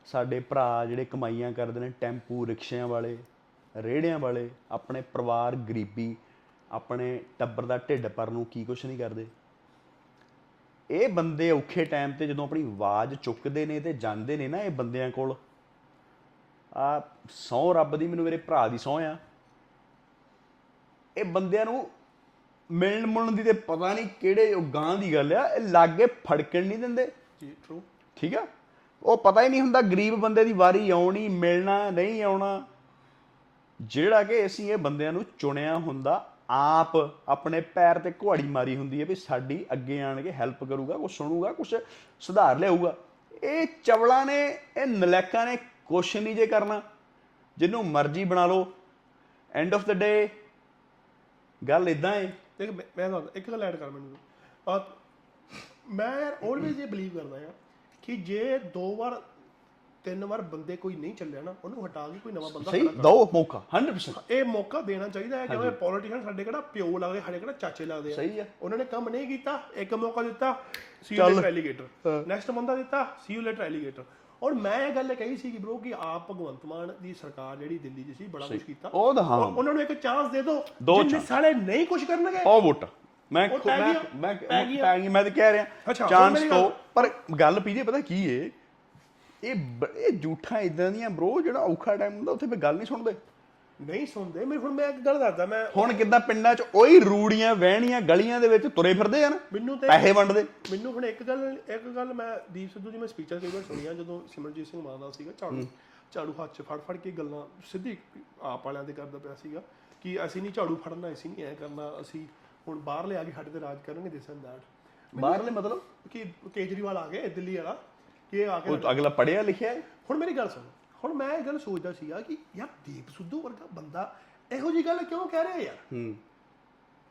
ਸਾਡੇ ਭਰਾ ਜਿਹੜੇ ਕਮਾਈਆਂ ਕਰਦੇ ਨੇ ਟੈਂਪੂ ਰਿਕਸ਼ਿਆਂ ਵਾਲੇ ਰੇੜਿਆਂ ਵਾਲੇ ਆਪਣੇ ਪਰਿਵਾਰ ਗਰੀਬੀ ਆਪਣੇ ਟੱਬਰ ਦਾ ਢਿੱਡ ਪਰ ਨੂੰ ਕੀ ਕੁਛ ਨਹੀਂ ਕਰਦੇ। ਇਹ ਬੰਦੇ ਔਖੇ ਟਾਈਮ ਤੇ ਜਦੋਂ ਆਪਣੀ ਆਵਾਜ਼ ਚੁੱਕਦੇ ਨੇ ਤੇ ਜਾਂਦੇ ਨੇ ਨਾ ਇਹ ਬੰਦਿਆਂ ਕੋਲ ਆ ਸਹੁੰ ਰੱਬ ਦੀ ਮੈਨੂੰ ਮੇਰੇ ਭਰਾ ਦੀ ਸਹੁੰ ਆ। ਇਹ ਬੰਦਿਆਂ ਨੂੰ ਮਿਲਣ ਮੁਲਣ ਦੀ ਤੇ ਪਤਾ ਨਹੀਂ ਕਿਹੜੇ ਉਹ ਗਾਂ ਦੀ ਗੱਲ ਆ ਇਹ ਲਾਗੇ ਫੜਕਣ ਨਹੀਂ ਦਿੰਦੇ। ਜੀ ਟਰੂ ਠੀਕ ਆ? ਉਹ ਪਤਾ ਹੀ ਨਹੀਂ ਹੁੰਦਾ ਗਰੀਬ ਬੰਦੇ ਦੀ ਵਾਰੀ ਆਉਣੀ, ਮਿਲਣਾ, ਨਹੀਂ ਆਉਣਾ। ਜਿਹੜਾ ਕਿ ਅਸੀਂ ਇਹ ਬੰਦਿਆਂ ਨੂੰ ਚੁਣਿਆ ਹੁੰਦਾ, ਆਪ ਆਪਣੇ ਪੈਰ ਤੇ ਕੁਹਾੜੀ ਮਾਰੀ ਹੁੰਦੀ ਹੈ ਵੀ ਸਾਡੀ ਅੱਗੇ ਆਣ ਕੇ ਹੈਲਪ ਕਰੂਗਾ ਕੁਝ ਸੁਣੂਗਾ ਕੁਝ ਸੁਧਾਰ ਲਿਆਊਗਾ। ਇਹ ਚਵਲਾਂ ਨੇ, ਇਹ ਨਲੈਕਾਂ ਨੇ ਕੁਛ ਨਹੀਂ ਜੇ ਕਰਨਾ। ਜਿਹਨੂੰ ਮਰਜ਼ੀ ਬਣਾ ਲਓ। ਐਂਡ ਆਫ ਦਾ ਡੇ ਗੱਲ ਇਦਾਂ ਹੈ ਦੇਖ, ਮੈਂ ਮੈਂ ਤੁਹਾਨੂੰ ਇੱਕ ਗੱਲ ਐਡ ਕਰ ਮੈਨੂੰ। ਆ ਮੈਂ ਆਲਵੇਜ਼ ਇਹ ਬਲੀਵ ਕਰਦਾ ਆ ਕਿ ਜੇ ਦੋ ਵਾਰ ਤਿੰਨ ਵਾਰ ਬੰਦੇ ਕੋਈ ਨਹੀਂ ਚੱਲਿਆ ਨਾ ਉਹਨੂੰ ਹਟਾ ਕੇ ਕੋਈ ਨਵਾਂ ਬੰਦਾ ਸਹੀ ਖੜਾ ਕਰ। ਦੋ ਮੌਕਾ 100% ਇਹ ਮੌਕਾ ਦੇਣਾ ਚਾਹੀਦਾ ਹੈ ਕਿਉਂਕਿ ਪੋਲੀਟੀਸ਼ੀਅਨ ਸਾਡੇ ਕਿਹੜਾ ਪਿਓ ਲੱਗਦੇ ਸਾਡੇ ਕਿਹੜਾ ਚਾਚੇ ਲੱਗਦੇ ਆ। ਸਹੀ ਆ। ਉਹਨਾਂ ਨੇ ਕੰਮ ਨਹੀਂ ਕੀਤਾ ਇੱਕ ਮੌਕਾ ਦਿੱਤਾ ਸੀ ਯੂ। ਲੈਟਰ ਐਲੀਗੇਟਰ ਨੈਕਸਟ ਬੰਦਾ ਦਿੱਤਾ ਸੀ ਯੂ ਲੈਟਰ ਐਲੀਗੇਟਰ ਔਰ ਮੈਂ ਇਹ ਗੱਲ ਕਹੀ ਸੀ ਕਿ ਬ్రో ਕਿ ਆਪ ਭਗਵੰਤ ਮਾਨ ਦੀ ਸਰਕਾਰ ਜਿਹੜੀ ਦਿੱਲੀ 'ਚ ਸੀ ਬੜਾ ਕੁਝ ਕੀਤਾ। ਉਹ ਤਾਂ ਹਾਂ ਔਰ ਉਹਨਾਂ ਨੂੰ ਇੱਕ ਚਾਂਸ ਦੇ ਦਿਓ ਦੋ ਜਿੰਨੇ ਸਾਲੇ ਨਹੀਂ ਕੁਝ ਕਰਨਗੇ। ਪਾਓ ਵੋਟ। ਮੈਂ ਉਹ ਪੈ ਮੈਂ ਗਈਆਂ, ਮੈਂ ਪੈ ਗਈਆਂ। ਪੈ ਗਈ ਮੈਂ ਤਾਂ ਕਹਿ ਰਿਹਾ ਅੱਛਾ, ਹੁਣ ਚਾਂਸ ਮੇਰੀ ਤੋਂ। ਗੱਲ- ਪਰ ਗੱਲ ਪੀਜੇ ਪਤਾ ਕੀ ਏ? ਇਹ ਬ- ਇਹ ਝੂਠਾਂ ਇਦਾਂ ਦੀਆਂ ਬ్రో ਜਿਹੜਾ ਔਖਾ ਟਾਈਮ ਹੁੰਦਾ ਉੱਥੇ ਫੇ ਗੱਲ ਨਹੀਂ ਸੁਣਦੇ। ਨਹੀਂ ਸੁਣਦੇ। ਮੈਂ ਹੁਣ ਮੈਂ ਇੱਕ ਗੱਲ ਦੱਸਦਾ ਮੈਂ ਹੁਣ ਕਿੱਦਾਂ ਪਿੰਡਾਂ 'ਚ ਉਹੀ ਰੂੜੀਆਂ ਵਹਿਣੀਆਂ ਗਲੀਆਂ ਦੇ ਵਿੱਚ ਤੁਰੇ ਫਿਰਦੇ ਆ ਨਾ ਮੈਨੂੰ ਤੇ ਪੈਸੇ ਵੰਡਦੇ। ਮੈਨੂੰ ਹੁਣ ਇੱਕ ਗੱਲ ਇੱਕ ਗੱਲ ਮੈਂ ਦੀਪ ਸਿੱਧੂ ਦੀ ਮੈਂ ਸਪੀਚਾਂ ਕਈ ਵਾਰ ਸੁਣੀਆਂ ਜਦੋਂ ਸਿਮਰਜੀਤ ਸਿੰਘ ਮਾਨ ਦਾ ਸੀਗਾ ਝਾੜੂ ਝਾੜੂ ਹੱਥ 'ਚ ਫੜ ਫੜ ਕੇ ਗੱਲਾਂ ਸਿੱਧੀ ਆਪ ਵਾਲਿਆਂ ਦੇ ਕਰਦਾ ਪਿਆ ਸੀਗਾ ਕਿ ਅਸੀਂ ਨਹੀਂ ਝਾੜੂ ਫੜਨਾ ਅਸੀਂ ਨਹੀਂ ਐ ਕਰਨਾ ਅਸੀਂ ਹੁਣ ਬਾਹਰ ਲਿਆ ਕੇ ਸਾਡੇ ਤੇ ਰਾਜ ਕਰਨਗੇ ਦਿਸ ਐਂਡ ਦੈਟ ਬਾਹਰਲੇ ਮਤਲਬ? ਕਿ ਕੇਜਰੀਵਾਲ ਆ ਗਏ ਦਿੱਲੀ ਵਾਲਾ। ਕਿ ਆ ਕੇ ਉਹ ਅਗਲਾ ਪੜਿਆ ਲਿਖਿਆ ਹੈ? ਹੁਣ ਮੇਰੀ ਗੱਲ ਸੁਣ ਹੁਣ ਮੈਂ ਇਹ ਗੱਲ ਸੋਚਦਾ ਸੀਗਾ ਕਿ ਯਾਰ ਦੀਪ ਸਿੱਧੂ ਵਰਗਾ ਬੰਦਾ ਇਹੋ ਜੀ ਗੱਲ ਕਿਉਂ ਕਹਿ ਰਿਹਾ ਯਾਰ? ਹੂੰ।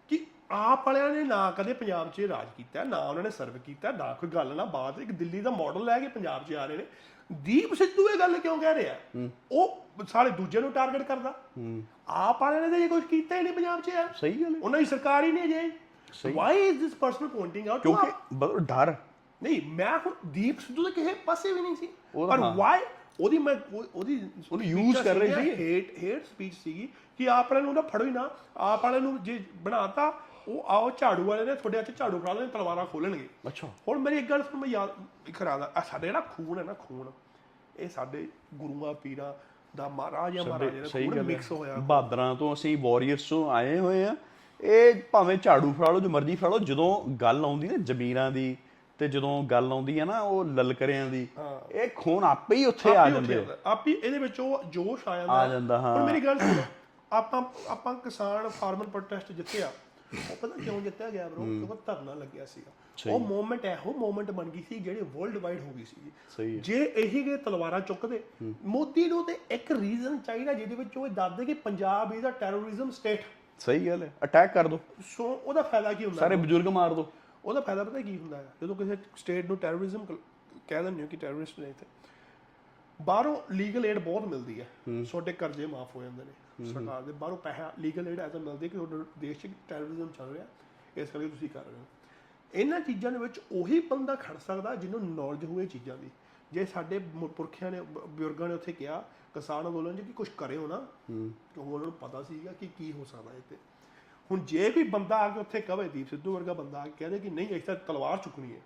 ਕਿ ਆਪ ਵਾਲਿਆਂ ਨੇ ਨਾ ਕਦੇ ਪੰਜਾਬ 'ਚ ਰਾਜ ਕੀਤਾ ਨਾ ਉਹਨਾਂ ਨੇ ਸਰਵ ਕੀਤਾ ਨਾ ਕੋਈ ਗੱਲ ਨਾ ਬਾਤ। ਇੱਕ ਦਿੱਲੀ ਦਾ ਮਾਡਲ ਲੈ ਕੇ ਪੰਜਾਬ 'ਚ ਆ ਰਹੇ ਨੇ। ਦੀਪ ਸਿੱਧੂ ਇਹ ਗੱਲ ਕਿਉਂ ਕਹਿ ਰਿਹਾ? ਉਹ ਸਾਰੇ ਦੂਜੇ ਨੂੰ ਟਾਰਗੇਟ ਕਰਦਾ। ਆਪ ਵਾਲਿਆਂ ਨੇ ਇਹ ਕੁਝ ਕੀਤਾ ਹੀ ਨਹੀਂ ਪੰਜਾਬ 'ਚ ਯਾਰ। ਸਹੀ ਗੱਲ ਹੈ। ਉਹਨਾਂ ਦੀ ਸਰਕਾਰ ਹੀ ਨਹੀਂ ਜੇ why is this person pointing out ਕਿਉਂਕਿ ਡਰ। ਨਹੀਂ ਮੈਂ ਹੁਣ ਦੀਪ ਸਿੱਧੂ ਦੇ ਕਿਸੇ ਪਾਸੇ ਵੀ ਨਹੀਂ ਸੀ। ਪਰ। ਵਾਈ ਉਹਦੀ ਮੈਂ ਉਹ- ਉਹਦੀ ਉਹਨੂੰ use ਕਰ ਰਹੇ ਸੀ। ਹੇਟ ਹੇਟ ਸਪੀਚ ਸੀਗੀ ਕਿ ਆਪ ਵਾਲਿਆਂ ਨੂੰ ਨਾ ਫੜੋ ਹੀ ਨਾ। ਆਪ ਵਾਲਿਆਂ ਨੂੰ ਜੇ ਬਣਾਤਾ ਉਹ ਆਓ ਝਾੜੂ ਵਾਲੇ ਨੇ ਤੁਹਾਡੇ ਹੱਥ ਝਾੜੂ ਫੜਾ ਲੈਣ ਤਲਵਾਰਾਂ ਖੋਲਣਗੇ। ਅੱਛਾ। ਹੁਣ ਮੇਰੀ ਇੱਕ ਗੱਲ ਸੁਣ ਮੈਂ ਯਾਦ ਕਰਾਦਾ ਆ ਸਾਡੇ ਜਿਹੜਾ ਖੂਨ ਹੈ ਨਾ ਖੂਨ ਇਹ ਸਾਡੇ ਗੁਰੂਆਂ ਪੀਰਾਂ ਦਾ ਮਹਾਰਾਜ ਮਹਾਰਾਜੇ ਦਾ ਖੂਨ ਮਿਕਸ ਹੋਇਆ। ਹੈ ਬਹਾਦਰਾਂ ਤੋਂ ਅਸੀਂ ਵਾਰੀਅਰਸ ਤੋਂ ਆਏ ਹੋਏ ਆ ਇਹ ਭਾਵੇਂ ਝਾੜੂ ਫੜਾ ਲਓ ਜੋ ਮਰਜ਼ੀ ਫੜਾ ਲਓ ਜਦੋਂ ਗੱਲ ਆਉਂਦੀ ਨਾ ਜ਼ਮੀਰਾਂ ਦੀ ਤੇ ਜਦੋਂ ਗੱਲ ਆਉਂਦੀ ਆ ਨਾ ਉਹ ਲਲਕਰਿਆਂ ਦੀ ਇਹ ਖੂਨ ਆਪੇ ਹੀ ਉੱਥੇ ਆ ਜਾਂਦੇ ਆ। ਆਪੀ ਇਹਦੇ ਵਿੱਚ ਉਹ ਜੋਸ਼ ਆ ਜਾਂਦਾ। ਆ ਜਾਂਦਾ, ਹਾਂ। ਹੁਣ ਮੇਰੀ ਗੱਲ ਸੁਣੋ ਆਪਾਂ ਆਪਾਂ ਕਿਸਾਨ ਫਾਰਮਰ ਪ੍ਰੋਟੈਸਟ ਜਿੱਤਿਆ ਉਹ ਪਤਾ ਕਿਉਂ ਜਿੱਤਿਆ ਗਿਆ ਬ్రో ਕਿਉਂਕਿ ਧਰਨਾ ਲੱਗਿਆ ਸੀਗਾ। ਉਹ ਮੂਵਮੈਂਟ ਇਹੋ ਮੂਵਮੈਂਟ ਬਣ ਗਈ ਸੀ ਜਿਹੜੀ ਵਰਲਡ ਵਾਈਡ ਹੋ ਗਈ ਸੀ। ਜੇ ਇਹੀ ਗਏ ਤਲਵਾਰਾਂ ਚੁੱਕਦੇ ਮੋਦੀ ਨੂੰ ਤੇ ਇੱਕ ਰੀਜ਼ਨ ਚਾਹੀਦਾ ਜਿਹਦੇ ਵਿੱਚ ਉਹ ਦੱਸਦੇ ਕਿ Punjab is a terrorism state ਸਹੀ ਗੱਲ ਹੈ। ਅਟੈਕ ਕਰ ਦੋ। ਸੋ ਉਹਦਾ ਫਾਇਦਾ ਕੀ ਹੁੰਦਾ? ਸਾਰੇ ਬਜ਼ੁਰਗ ਮਾਰ ਦੋ। ਉਹਦਾ ਫਾਇਦਾ ਪਤਾ ਕੀ ਹੁੰਦਾ ਹੈ? ਜਦੋਂ ਕਿਸੇ ਸਟੇਟ ਨੂੰ ਟੈਰਰਿਜ਼ਮ ਕਹਿ ਦਿੰਦੇ ਹੋ ਕਿ ਟੈਰਰਿਸਟ ਨੇ ਇੱਥੇ ਬਾਹਰੋਂ ਲੀਗਲ ਏਡ ਬਹੁਤ ਮਿਲਦੀ ਹੈ। ਤੁਹਾਡੇ ਕਰਜ਼ੇ ਮਾਫ ਹੋ ਜਾਂਦੇ ਨੇ। ਸਰਕਾਰ ਦੇ ਬਾਹਰੋਂ ਪੈਸਾ ਲੀਗਲ ਏਡ ਐਸਾ ਮਿਲਦੀ ਕਿ ਤੁਹਾਡੇ ਦੇਸ਼ 'ਚ ਟੈਰਰਿਜ਼ਮ ਚੱਲ ਰਿਹਾ ਇਸ ਕਰਕੇ ਤੁਸੀਂ ਕਰ ਰਹੇ ਹੋ। ਇਹਨਾਂ ਚੀਜ਼ਾਂ ਦੇ ਵਿੱਚ ਉਹੀ ਬੰਦਾ ਖੜ ਸਕਦਾ ਜਿਹਨੂੰ ਨੌਲੇਜ ਹੋਵੇ ਚੀਜ਼ਾਂ ਦੀ। ਜੇ ਸਾਡੇ ਪੁਰਖਿਆਂ ਨੇ ਬਜ਼ੁਰਗਾਂ ਨੇ ਉੱਥੇ ਕਿਹਾ ਕਿਸਾਨ ਅੰਦੋਲਨ 'ਚ ਕਿ ਕੁਝ ਕਰਿਓ ਨਾ ਕਿਉਂਕਿ ਉਹਨਾਂ ਨੂੰ ਪਤਾ ਸੀਗਾ ਕਿ ਕੀ ਹੋ ਸਕਦਾ ਤੇ ਹੁਣ ਜੇ ਕੋਈ ਬੰਦਾ ਆ ਕੇ ਉੱਥੇ ਕਵੇ ਦੀਪ ਸਿੱਧੂ ਵਰਗਾ ਬੰਦਾ ਆ ਕੇ ਕਹਦੇ ਕਿ ਨਹੀਂ ਤਾਂ ਤਲਵਾਰ ਚੁੱਕਣੀ ਹੈ